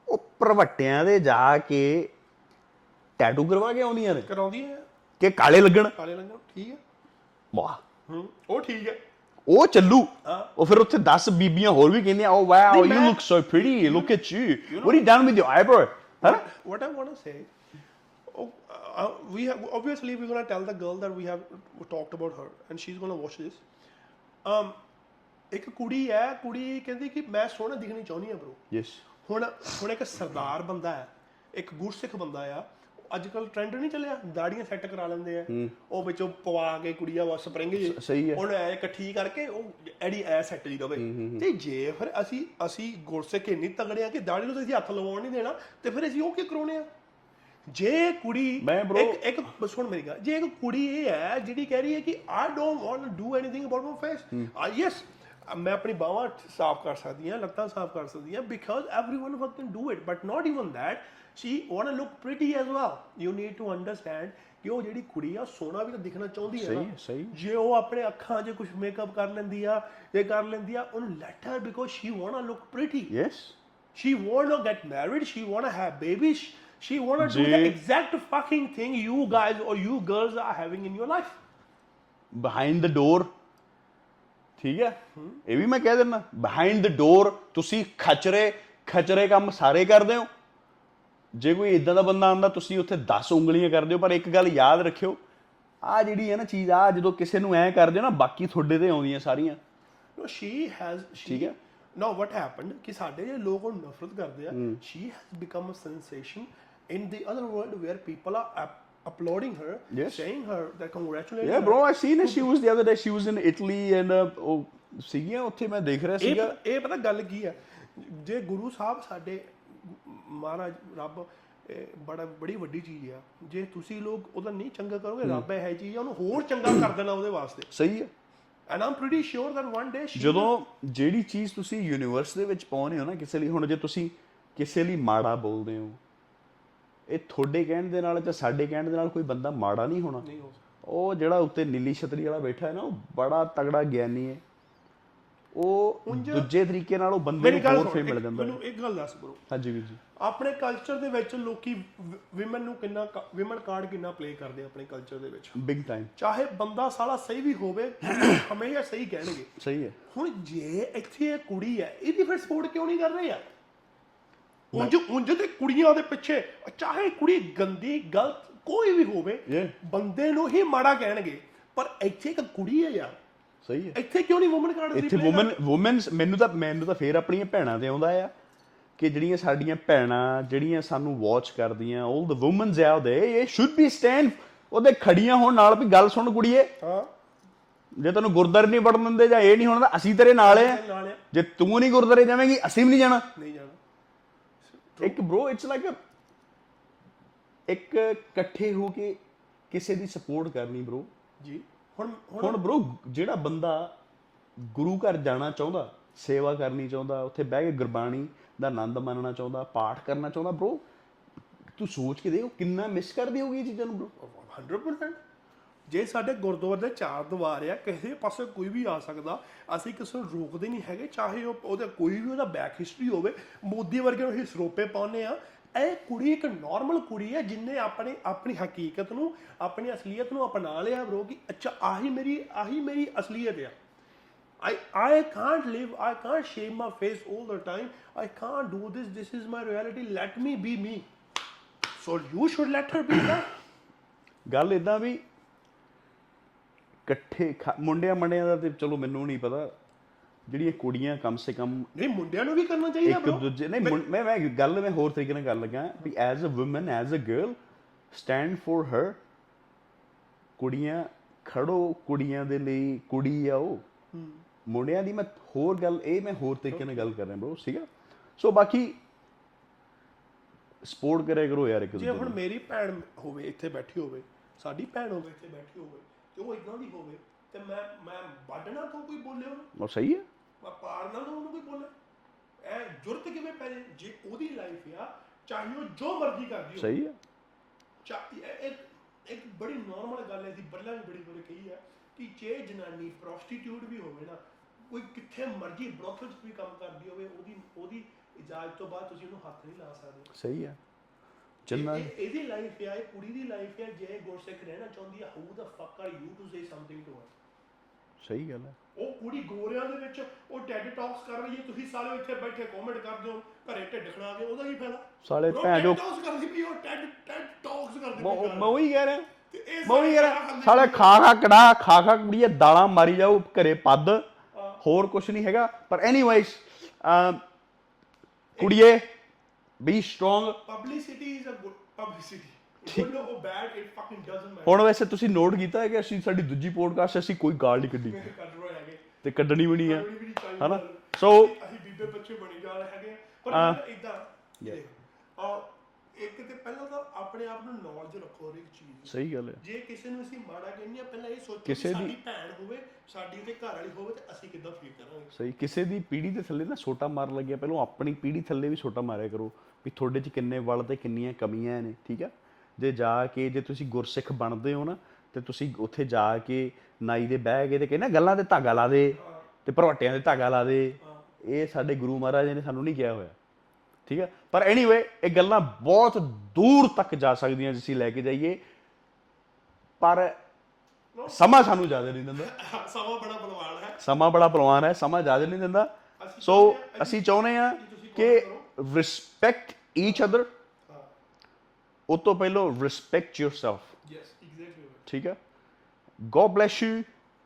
ਉਹ ਪ੍ਰਵੱਟਿਆਂ ਦੇ ਜਾ ਕੇ ਟੈਟੂ ਕਰਵਾ ਕੇ ਆਉਂਦੀਆਂ ਨੇ। ਕਰਾਉਂਦੀ ਹੈ ਕਿ ਕਾਲੇ ਲੱਗਣ। ਕਾਲੇ ਰੰਗ ਠੀਕ ਹੈ। ਵਾਹ। ਹੂੰ ਉਹ ਠੀਕ ਹੈ। ਉਹ ਚੱਲੂ। ਉਹ ਫਿਰ ਉੱਥੇ 10 ਬੀਬੀਆਂ ਹੋਰ ਵੀ ਕਹਿੰਦੀਆਂ ਓ wow you look so pretty look at you what you done with your eyebrow ਹਾਂ want to say, oh, uh, we have obviously we're gonna tell the girl that we have talked about her, and she's gonna watch this. Um, ਇੱਕ ਕੁੜੀ ਹੈ ਕੁੜੀ ਕਹਿੰਦੀ ਕਿ ਮੈਂ ਸੋਹਣਾ ਦਿਖਣੀ ਚਾਹੁੰਦੀ ਆ ਬ్రో ਯੈਸ ਹੁਣ ਹੁਣ ਇੱਕ ਸਰਦਾਰ ਬੰਦਾ ਹੈ ਇੱਕ ਗੁਰਸਿੱਖ ਬੰਦਾ ਆ। ਅੱਜ ਕੱਲ ਟ੍ਰੈਂਡ ਨਹੀਂ ਚੱਲਿਆ ਦਾੜੀਆਂ ਸੈੱਟ ਕਰਾ ਲੈਂਦੇ ਆ। ਉਹ ਵਿੱਚੋਂ ਪਵਾ ਕੇ ਕੁੜੀਆਂ ਵਾ ਸਪਰਿੰਗ ਜੀ। ਸਹੀ ਹੈ। ਹੁਣ ਐ ਇਕੱਠੀ ਕਰਕੇ ਉਹ ਐਡੀ ਐ ਸੈੱਟ ਜੀ ਰਵੇ। ਤੇ ਜੇ ਫਿਰ ਅਸੀਂ ਅਸੀਂ ਗੁਰਸਿੱਖ ਇੰਨੀ ਤਗੜੇ ਆ ਕਿ ਦਾੜੀ ਨੂੰ ਤਾਂ ਅਸੀਂ ਹੱਥ ਲਵਾਉਣ ਨਹੀਂ ਦੇਣਾ ਤੇ ਫਿਰ ਅਸੀਂ ਉਹ ਕੀ ਕਰਾਉਣੇ ਆ? ਜੇ ਕੁੜੀ ਇੱਕ ਇੱਕ ਸੁਣ ਮੇਰੀ ਗੱਲ। ਜੇ ਇੱਕ ਕੁੜੀ ਇਹ ਹੈ ਜਿਹੜੀ ਕਹਿ ਰਹੀ ਹੈ ਕਿ I don't want to do anything about my face yes ਮੈਂ ਆਪਣੀ ਬਾਹਾਂ ਸਾਫ਼ ਕਰ ਸਕਦੀ ਹਾਂ ਲੱਤਾਂ ਸਾਫ਼ ਕਰ ਸਕਦੀ ਹਾਂ because everyone one can do it but not even that she want to look pretty as well you need to understand ਕਿ ਉਹ ਜਿਹੜੀ ਕੁੜੀ ਆ ਸੋਹਣਾ ਵੀ ਤਾਂ ਦਿਖਣਾ ਚਾਹੁੰਦੀ ਹੈ ਸਹੀ ਨਾ ਹੈ, ਸਹੀ। ਜੇ ਉਹ ਆਪਣੇ ਅੱਖਾਂ 'ਚ ਕੁਝ ਮੇਕਅਪ ਕਰ ਲੈਂਦੀ ਆ ਇਹ ਕਰ ਲੈਂਦੀ ਆ ਉਹਨੂੰ let her because she want to look pretty yes She want to get married. She want to have babies. She want to do the ਜੇ- exact fucking thing you guys or you girls are having in your life. Behind the door ਠੀਕ ਹੈ ਇਹ ਵੀ ਮੈਂ ਕਹਿ ਦਿੰਦਾ ਬਿਹਾਈਂਡ ਦ ਡੋਰ ਤੁਸੀਂ ਖਚਰੇ ਖਚਰੇ ਕੰਮ ਸਾਰੇ ਕਰਦੇ ਹੋ ਜੇ ਕੋਈ ਇਦਾਂ ਦਾ ਬੰਦਾ ਆਂਦਾ ਤੁਸੀਂ ਉੱਥੇ 10 ਉਂਗਲੀਆਂ ਕਰਦੇ ਹੋ ਪਰ ਇੱਕ ਗੱਲ ਯਾਦ ਰੱਖਿਓ ਆ ਜਿਹੜੀ ਹੈ ਨਾ ਚੀਜ਼ ਆ ਜਦੋਂ ਕਿਸੇ ਨੂੰ ਐ ਕਰਦੇ ਹੋ ਨਾ ਬਾਕੀ ਤੁਹਾਡੇ ਤੇ ਆਉਂਦੀਆਂ ਸਾਰੀਆਂ she has. She, ਠੀਕ ਹੈ। Now what happened? ਕਿ ਸਾਡੇ ਜਿਹੜੇ ਲੋਕ ਉਹਨੂੰ ਨਫ਼ਰਤ ਕਰਦੇ ਆ has become a sensation in the other world where people are up- applauding her, Yes. saying her that congratulating Yeah her. bro I seen it she was the other day she was in Italy and uh, ਉਹ ਸੀਗੀਆਂ ਉੱਥੇ ਮੈਂ ਦੇਖ ਰਿਹਾ ਸੀਗਾ। ਇਹ ਪਤਾ ਗੱਲ ਕੀ ਆ ਜੇ ਗੁਰੂ ਸਾਹਿਬ ਸਾਡੇ ਮਹਾਰਾਜ ਰੱਬ ਬੜਾ ਬੜੀ ਵੱਡੀ ਚੀਜ਼ ਆ। ਜੇ ਤੁਸੀਂ ਲੋਕ ਉਹਦਾ ਨਹੀਂ ਚੰਗਾ ਕਰੋਗੇ ਰੱਬ ਇਹ ਚੀਜ਼ ਆ ਉਹਨੂੰ ਹੋਰ ਚੰਗਾ ਕਰ ਦੇਣਾ ਉਹਦੇ ਵਾਸਤੇ। ਸਹੀ ਹੈ। And I'm pretty sure that one day ਜਦੋਂ ਜਿਹੜੀ ਚੀਜ਼ ਤੁਸੀਂ ਯੂਨੀਵਰਸ ਦੇ ਵਿੱਚ ਪਾਉਨੇ ਹੋ ਨਾ ਕਿਸੇ ਲਈ ਹੁਣ ਜੇ ਤੁਸੀਂ ਕਿਸੇ ਲਈ ਮਾੜਾ ਬੋਲਦੇ ਹੋ ਇਹ ਤੁਹਾਡੇ ਕਹਿਣ ਦੇ ਨਾਲ ਜਾਂ ਸਾਡੇ ਕਹਿਣ ਦੇ ਨਾਲ ਕੋਈ ਬੰਦਾ ਮਾੜਾ ਨਹੀਂ ਹੋਣਾ। ਉਹ ਜਿਹੜਾ ਉੱਤੇ ਨੀਲੀ ਛਤਰੀ ਵਾਲਾ ਬੈਠਾ ਹੈ ਨਾ ਉਹ ਬੜਾ ਤਗੜਾ ਗਿਆਨੀ ਹੈ। ਉਹ ਦੂਜੇ ਤਰੀਕੇ ਨਾਲ ਉਹ ਬੰਦੇ ਨੂੰ ਹੋਰ ਫੇਮ ਮਿਲ ਜਾਂਦਾ ਮੈਨੂੰ ਇੱਕ ਗੱਲ ਦੱਸ ਬਰੋ। ਹਾਂਜੀ ਵੀਰ ਜੀ। ਆਪਣੇ ਕਲਚਰ ਦੇ ਵਿੱਚ ਲੋਕੀ ਵਿਮਨ ਨੂੰ ਕਿੰਨਾ ਵਿਮਨ ਕਾਰਡ ਕਿੰਨਾ ਪਲੇ ਕਰਦੇ ਆ ਆਪਣੇ ਕਲਚਰ ਦੇ ਵਿੱਚ। ਬਿਗ ਟਾਈਮ ਚਾਹੇ ਬੰਦਾ ਸਾਲਾ ਸਹੀ ਵੀ ਹੋਵੇ ਹਮੇਸ਼ਾ ਸਹੀ ਕਹਿਣਗੇ। ਸਹੀ ਹੈ। ਹੁਣ ਜੇ ਇੱਥੇ ਇਹ ਕੁੜੀ ਹੈ ਇਹਦੀ ਫਿਰ ਸਪੋਰਟ ਕਿਉਂ ਨਹੀਂ ਕਰ ਰਹੇ ਆ? ਉਂਝ ਉਂਝ ਤੇ ਕੁੜੀਆਂ ਦੇ ਪਿੱਛੇ ਚਾਹੇ ਕੁੜੀ ਗੰਦੀ ਗਲਤ ਕੋਈ ਵੀ ਹੋਵੇ. ਬੰਦੇ ਨੂੰ ਹੀ ਮਾੜਾ ਕਹਿਣਗੇ। ਪਰ ਇੱਥੇ ਇੱਕ ਕੁੜੀ ਹੈ ਯਾਰ। ਸਹੀ ਹੈ। ਇੱਥੇ ਕਿਉਂ ਨਹੀਂ ਵੂਮਨ ਕਾਰਡ ਇੱਥੇ ਔਮਨ ਔਮਨਸ ਮੈਨੂੰ ਤਾਂ ਮੈਨੂੰ ਤਾਂ ਫੇਰ ਆਪਣੀਆਂ ਭੈਣਾਂ ਤੇ ਆਉਂਦਾ ਆ ਕਿ ਜਿਹੜੀਆਂ ਸਾਡੀਆਂ ਭੈਣਾਂ ਜਿਹੜੀਆਂ ਸਾਨੂੰ ਵਾਚ ਕਰਦੀਆਂ 올 ਦ ਔਮਨਸ ਆਊਟ ਦੇ ਇਹ ਸ਼ੁੱਡ ਬੀ ਸਟੈਂਡ ਉਹਦੇ ਖੜੀਆਂ ਹੋਣ ਨਾਲ ਵੀ ਗੱਲ ਸੁਣ ਕੁੜੀਏ। ਹਾਂ। ਜੇ ਤੈਨੂੰ ਗੁਰਦਾਰੇ ਨਹੀਂ ਵੜਨ ਦਿੰਦੇ ਜਾਂ ਇਹ ਨਹੀਂ ਹੋਣਾ ਤਾਂ ਅਸੀਂ ਤੇਰੇ ਨਾਲ ਆ। ਜੇ ਤੂੰ ਨਹੀਂ ਗੁਰਦਾਰੇ ਜਾਵੇਂਗੀ ਅਸੀਂ ਵੀ ਨਹੀਂ ਜਾਣਾ। ਨਹੀਂ ਜਾਣਾ। ਇੱਕ ਬ్రో ਇਟਸ ਲਾਈਕ ਅ ਇੱਕ ਇਕੱਠੇ ਹੋ ਕੇ ਕਿਸੇ ਦੀ ਸਪੋਰਟ ਕਰਨੀ ਬ్రੋ ਜੀ। ਹੁਣ ਹੁਣ ਬ్రో ਜਿਹੜਾ ਬੰਦਾ ਗੁਰੂ ਘਰ ਜਾਣਾ ਚਾਹੁੰਦਾ ਸੇਵਾ ਕਰਨੀ ਚਾਹੁੰਦਾ ਉੱਥੇ ਬਹਿ ਕੇ ਗੁਰਬਾਣੀ ਦਾ ਆਨੰਦ ਮਾਣਨਾ ਚਾਹੁੰਦਾ ਪਾਠ ਕਰਨਾ ਚਾਹੁੰਦਾ ਬ్రో ਤੂੰ ਸੋਚ ਕੇ ਦੇਖ ਕਿੰਨਾ ਮਿਸ ਕਰਦੀ ਹੋਗੀ ਇਹ ਚੀਜ਼ਾਂ ਨੂੰ ਬ్రో 100% ਜੇ ਸਾਡੇ ਗੁਰਦੁਆਰੇ ਦੇ ਚਾਰ ਦੀਵਾਰ ਆ, ਕਿਸੇ ਪਾਸੇ ਕੋਈ ਵੀ ਆ ਸਕਦਾ, ਅਸੀਂ ਕਿਸੇ ਨੂੰ ਰੋਕਦੇ ਨਹੀਂ ਹੈਗੇ, ਚਾਹੇ ਉਹ ਉਹਦਾ ਕੋਈ ਵੀ ਉਹਦਾ ਬੈਕ ਹਿਸਟਰੀ ਹੋਵੇ, ਮੋਦੀ ਵਰਗੇ ਨੂੰ ਅਸੀਂ ਸਰੋਪੇ ਪਾਉਂਦੇ ਆ ਇਹ ਕੁੜੀ ਇੱਕ ਨਾਰਮਲ ਕੁੜੀ ਹੈ, ਜਿਨੇ ਆਪਣੀ ਆਪਣੀ ਹਕੀਕਤ ਨੂੰ, ਆਪਣੀ ਅਸਲੀਅਤ ਨੂੰ ਅਪਣਾ ਲਿਆ ਬ్రో ਕਿ ਅੱਛਾ, ਆਹੀ ਮੇਰੀ ਆਹੀ ਮੇਰੀ ਅਸਲੀਅਤ ਆ I I can't live. I can't shame my face all the time. I can't do this. This is my reality. Let me be me. So you should let her be that. [coughs] ਗੱਲ ਇਦਾਂ ਵੀ ਇਕੱਠੇ ਮੁੰਡਿਆਂ ਮੰਡਿਆਂ ਦਾ ਤੇ ਚਲੋ ਮੈਨੂੰ ਨਹੀਂ ਪਤਾ ਜਿਹੜੀਆਂ ਕੁੜੀਆਂ ਕਮ ਸੇ ਕਮ ਨਹੀਂ ਮੁੰਡਿਆਂ ਨੂੰ ਵੀ ਕਰਨਾ ਚਾਹੀਦਾ ਇੱਕ. ਦੂਜੇ ਨਹੀਂ ਮੁੰ- ਮੈਂ ਗੱਲ ਮੈਂ ਹੋਰ ਤਰੀਕੇ ਨਾਲ ਕਰਨ ਲੱਗਾ ਵੀ as a woman as a girl stand for her ਕੁੜੀਆਂ ਖੜੋ ਕੁੜੀਆਂ ਦੇ ਲਈ ਕੁੜੀ ਆ ਉਹ। ਮੁੰਡਿਆਂ ਦੀ ਮੈਂ ਹੋਰ ਗੱਲ ਇਹ ਮੈਂ ਹੋਰ ਤਰੀਕੇ ਨਾਲ ਗੱਲ ਕਰ ਰਿਹਾ ਬ్రో ਸੀਗਾ ਸੋ ਬਾਕੀ ਸਪੋਰਟ ਕਰਿਆ ਕਰੋ ਯਾਰ ਇੱਕ ਜੇ ਦੂਜੇ ਹੁਣ ਨੂੰ। ਮੇਰੀ ਭੈਣ ਹੋਵੇ ਇੱਥੇ ਬੈਠੀ ਹੋਵੇ ਸਾਡੀ ਭੈਣ ਹੋਵੇ ਇੱਥੇ ਬੈਠੀ ਹੋਵੇ ਤੇ ਉਹ ਇਦਾਂ ਦੀ ਹੋਵੇ ਤੇ ਮੈਂ ਮੈਂ ਵੱਢਣਾ ਤੋਂ ਕੋਈ ਬੋਲੇ ਉਹਨੂੰ? ਉਹ ਸਹੀ ਹੈ। ਮੈਂ ਪਾੜਨਾ ਤੋਂ ਉਹਨੂੰ ਕੋਈ ਬੋਲੇ ਐ ਜੁਰਤ ਕਿਵੇਂ ਪੈ ਜੇ? ਜੇ ਉਹਦੀ ਲਾਈਫ ਆ ਚਾਹੇ ਉਹ ਜੋ ਮਰਜ਼ੀ ਕਰਦੀ ਹੋਵੇ। ਸਹੀ ਹੈ। ਚਾ- ਇਹ- ਇੱਕ ਇੱਕ ਬੜੀ ਨਾਰਮਲ ਗੱਲ ਹੈ ਸੀ ਬੱਲਾ ਵੀ ਬੜੀ ਬੜੀ ਕਹੀ ਹੈ ਕਿ ਜੇ ਜਨਾਨੀ ਪ੍ਰੋਸਟੀਟਿਊਟ ਵੀ ਹੋਵੇ ਨਾ ਕੋਈ ਕਿੱਥੇ ਮਰਜ਼ੀ ਬਲੋਕਲ 'ਚ ਵੀ ਕੰਮ ਕਰਦੀ ਹੋਵੇ ਉਹਦੀ ਉਹਦੀ ਇਜਾਜ਼ਤ ਤੋਂ ਬਾਅਦ ਤੁਸੀਂ ਉਹਨੂੰ ਹੱਥ ਨਹੀਂ ਲਾ ਸਕਦੇ। ਸਹੀ ਹੈ। ਇਹ- ਇਹਦੀ ਲਾਈਫ ਹੈ ਇਹ ਕੁੜੀ ਦੀ ਲਾਈਫ ਹੈ ਜੇ ਗੁਰਸਿੱਖ ਰਹਿਣਾ ਚਾਹੁੰਦੀ ਹੈ who the fuck are you to say something to her ਸਹੀ ਗੱਲ ਹੈ ਉਹ ਕੁੜੀ ਗੋਰਿਆਂ ਦੇ ਵਿੱਚ ਉਹ ਟੈਡ ਟਾਕਸ ਕਰ ਰਹੀ ਹੈ ਤੁਸੀਂ ਸਾਰੇ ਇੱਥੇ ਬੈਠੇ ਕਮੈਂਟ ਕਰਦੇ ਹੋ ਘਰੇ ਢਿੱਡ ਖੜਾ ਕੇ ਉਹਦਾ ਕੀ ਫਾਇਦਾ? ਸਾਲੇ ਭੈਣ ਜੋ talks ਕਰਦੀ ਪਈ ਉਹ ਟੈਡ ਟੈਡ ਟਾਕਸ ਕਰਦੀ ਮੈਂ ਮੈਂ ਉਹੀ ਕਹਿ ਰਿਹਾ। ਮੈਂ ਉਹੀ ਕਹਿ ਰਿਹਾ ਸਾਲੇ ਖਾ ਖਾ ਕੜਾ ਖਾ ਖਾ ਕੁੜੀਏ ਦਾਲਾਂ ਮਾਰੀ ਜਾਓ ਘਰੇ ਪੱਦ ਹੋਰ ਕੁਝ ਨਹੀਂ ਹੈਗਾ। ਪਰ ਐਨੀਵੇਜ਼ ਕੁੜੀਏ be strong publicity is a good publicity good or bad it fucking doesn't matter. ਹੁਣ ਵੈਸੇ ਤੁਸੀਂ ਨੋਟ ਕੀਤਾ ਹੈ ਕਿ ਅਸੀਂ ਸਾਡੀ ਦੂਜੀ ਪੋਡਕਾਸਟ ਅਸੀਂ ਕੋਈ ਗਾਲ ਨਹੀਂ ਕੱਢੀ। [laughs] ਤੇ ਕੱਢਣੀ ਵੀ ਨਹੀਂ ਹੈ। ਹਨਾ? So- ਅਸੀਂ- ਬੀਬੇ ਬੱਚੇ ਬਣੀ ਜਾ ਰਹੇ ਹੈਗੇ। ਪਰ ਇਦਾਂ ਆ ਇੱਕ ਤੇ ਪਹਿਲਾਂ ਤਾਂ ਆਪਣੇ ਆਪ ਨੂੰ ਨੌਲੇਜ ਰੱਖੋ ਹਰ ਇੱਕ ਚੀਜ਼ ਦੀ। ਸਹੀ ਗੱਲ ਹੈ। ਜੇ ਕਿਸੇ ਨੂੰ ਅਸੀਂ ਮਾੜਾ ਕਹਿੰਦੇ ਆ ਪਹਿਲਾਂ ਇਹ ਸੋਚੋ ਕਿ ਕਿਸੇ ਦੀ- ਸਾਡੀ ਭੈਣ ਹੋਵੇ ਸਾਡੀ ਤੇ ਘਰ ਵਾਲੀ ਹੋਵੇ ਤੇ ਅਸੀਂ ਕਿੱਦਾਂ ਫੀਲ ਕਰਾਂਗੇ? ਸਹੀ ਕਿਸੇ ਦੀ ਪੀੜੀ ਦੇ ਥੱਲੇ ਨਾ ਛੋਟਾ ਮਾਰ ਲੱਗਿਆ ਪਹਿਲਾਂ ਆਪਣੀ ਪੀੜੀ ਥੱਲੇ ਵੀ ਛੋਟਾ ਮਾਰਿਆ ਕਰੋ ਵੀ ਤੁਹਾਡੇ 'ਚ ਕਿੰਨੇ ਵਲ ਤੇ ਕਿੰਨੀਆਂ ਕਮੀਆਂ ਨੇ ਠੀਕ ਆ? ਜੇ ਜਾ ਕੇ ਜੇ ਤੁਸੀਂ ਗੁਰਸਿੱਖ ਬਣਦੇ ਹੋ ਨਾ ਤੇ ਤੁਸੀਂ ਉੱਥੇ ਜਾ ਕੇ ਨਾਈ ਦੇ ਬਹਿ ਕੇ ਤੇ ਕਹਿੰਦਾ ਗੱਲਾਂ ਤੇ ਧਾਗਾ ਲਾ ਦੇ ਤੇ ਭਰਵਟਿਆਂ ਤੇ ਧਾਗਾ ਲਾ ਦੇ। ਇਹ ਸਾਡੇ ਗੁਰੂ ਮਹਾਰਾਜ ਨੇ ਸਾਨੂੰ ਨਹੀਂ ਕਿਹਾ ਹੋਇਆ। ਠੀਕ ਹੈ? ਪਰ ਐਨੀਵੇ ਇਹ ਗੱਲਾਂ ਬਹੁਤ ਦੂਰ ਤੱਕ ਜਾ ਸਕਦੀਆਂ ਜੇ ਅਸੀਂ ਲੈ ਕੇ ਜਾਈਏ। ਪਰ ਸਮਾਂ ਸਾਨੂੰ ਜ਼ਿਆਦਾ ਨਹੀਂ ਦਿੰਦਾ। ਸਮਾਂ ਬੜਾ ਬਲਵਾਨ ਹੈ। ਸਮਾਂ ਬੜਾ ਪਹਿਲਵਾਨ ਹੈ ਸਮਾਂ ਜ਼ਿਆਦਾ ਨਹੀਂ ਦਿੰਦਾ। ਸੋ ਅਸੀਂ ਚਾਹੁੰਦੇ ਆ ਕਿ ਰਿਸਪੈਕਟ ਈਚ ਅਦਰ ਉਹ ਤੋਂ ਪਹਿਲਾਂ ਰਿਸਪੈਕਟ yourself ਯੈਸ ਐਗਜ਼ੈਕਟਲੀ ਠੀਕ ਹੈ? ਗੋਡ ਬlesਸ ਯੂ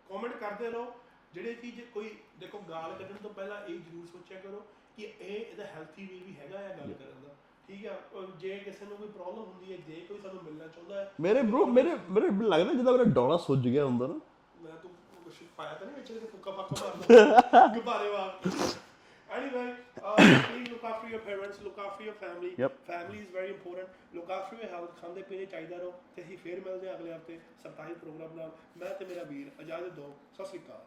ਕਮੈਂਟ ਕਰਦੇ ਰਹੋ। ਜਿਹੜੇ ਚੀਜ਼ ਕੋਈ ਦੇਖੋ ਗਾਲ ਕੱਢਣ ਤੋਂ ਪਹਿਲਾਂ ਇਹ ਜ਼ਰੂਰ ਸੋਚਿਆ ਕਰੋ ਕਿ ਇਹ ਇਹਦਾ ਹੈਲਥੀ ਵੇ ਵੀ ਹੈਗਾ ਆ ਗੱਲ ਕਰਨ ਦਾ। ਠੀਕ ਆ ਜੇ ਕਿਸੇ ਨੂੰ ਕੋਈ ਪ੍ਰੋਬਲਮ ਹੁੰਦੀ ਹੈ ਜੇ ਕੋਈ ਸਾਨੂੰ ਮਿਲਣਾ ਚਾਹੁੰਦਾ ਹੈ। ਮੇਰੇ ਬ్రో ਮੇਰੇ ਮੇਰੇ ਲੱਗਦਾ ਜਿੱਦਾਂ ਮੇਰਾ ਡੋਲਾ ਸੁੱਜ ਗਿਆ ਹੁੰਦਾ ਨਾ। ਮੈਂ ਤੂੰ ਕੁਛ ਪਾਇਆ ਤਾਂ ਨਹੀਂ ਵਿੱਚ ਕਿ ਫੁੱਕਾ ਫੱਕਾ ਮਾਰਦਾ [laughs] ਗੁਬਾਰੇ ਵਾਂਗ। Anyway, uh, please look after your parents, look after your family. Yep. Family is very important. Look after your health. ਖਾਂਦੇ ਪੀਣੇ ਚਾਹੀਦਾ ਰਹੋ। ਤੇ ਅਸੀਂ ਫੇਰ ਮਿਲਦੇ ਹਾਂ ਅਗਲੇ ਹਫ਼ਤੇ ਸਰਤਾਈ ਪ੍ਰੋਗਰਾਮ ਨਾਲ। ਮੈਂ ਤੇ ਮੇਰਾ ਵੀਰ ਇਜਾਜ਼ਤ ਦਿਓ ਸਤਿ ਸ਼੍ਰੀ ਅਕਾਲ।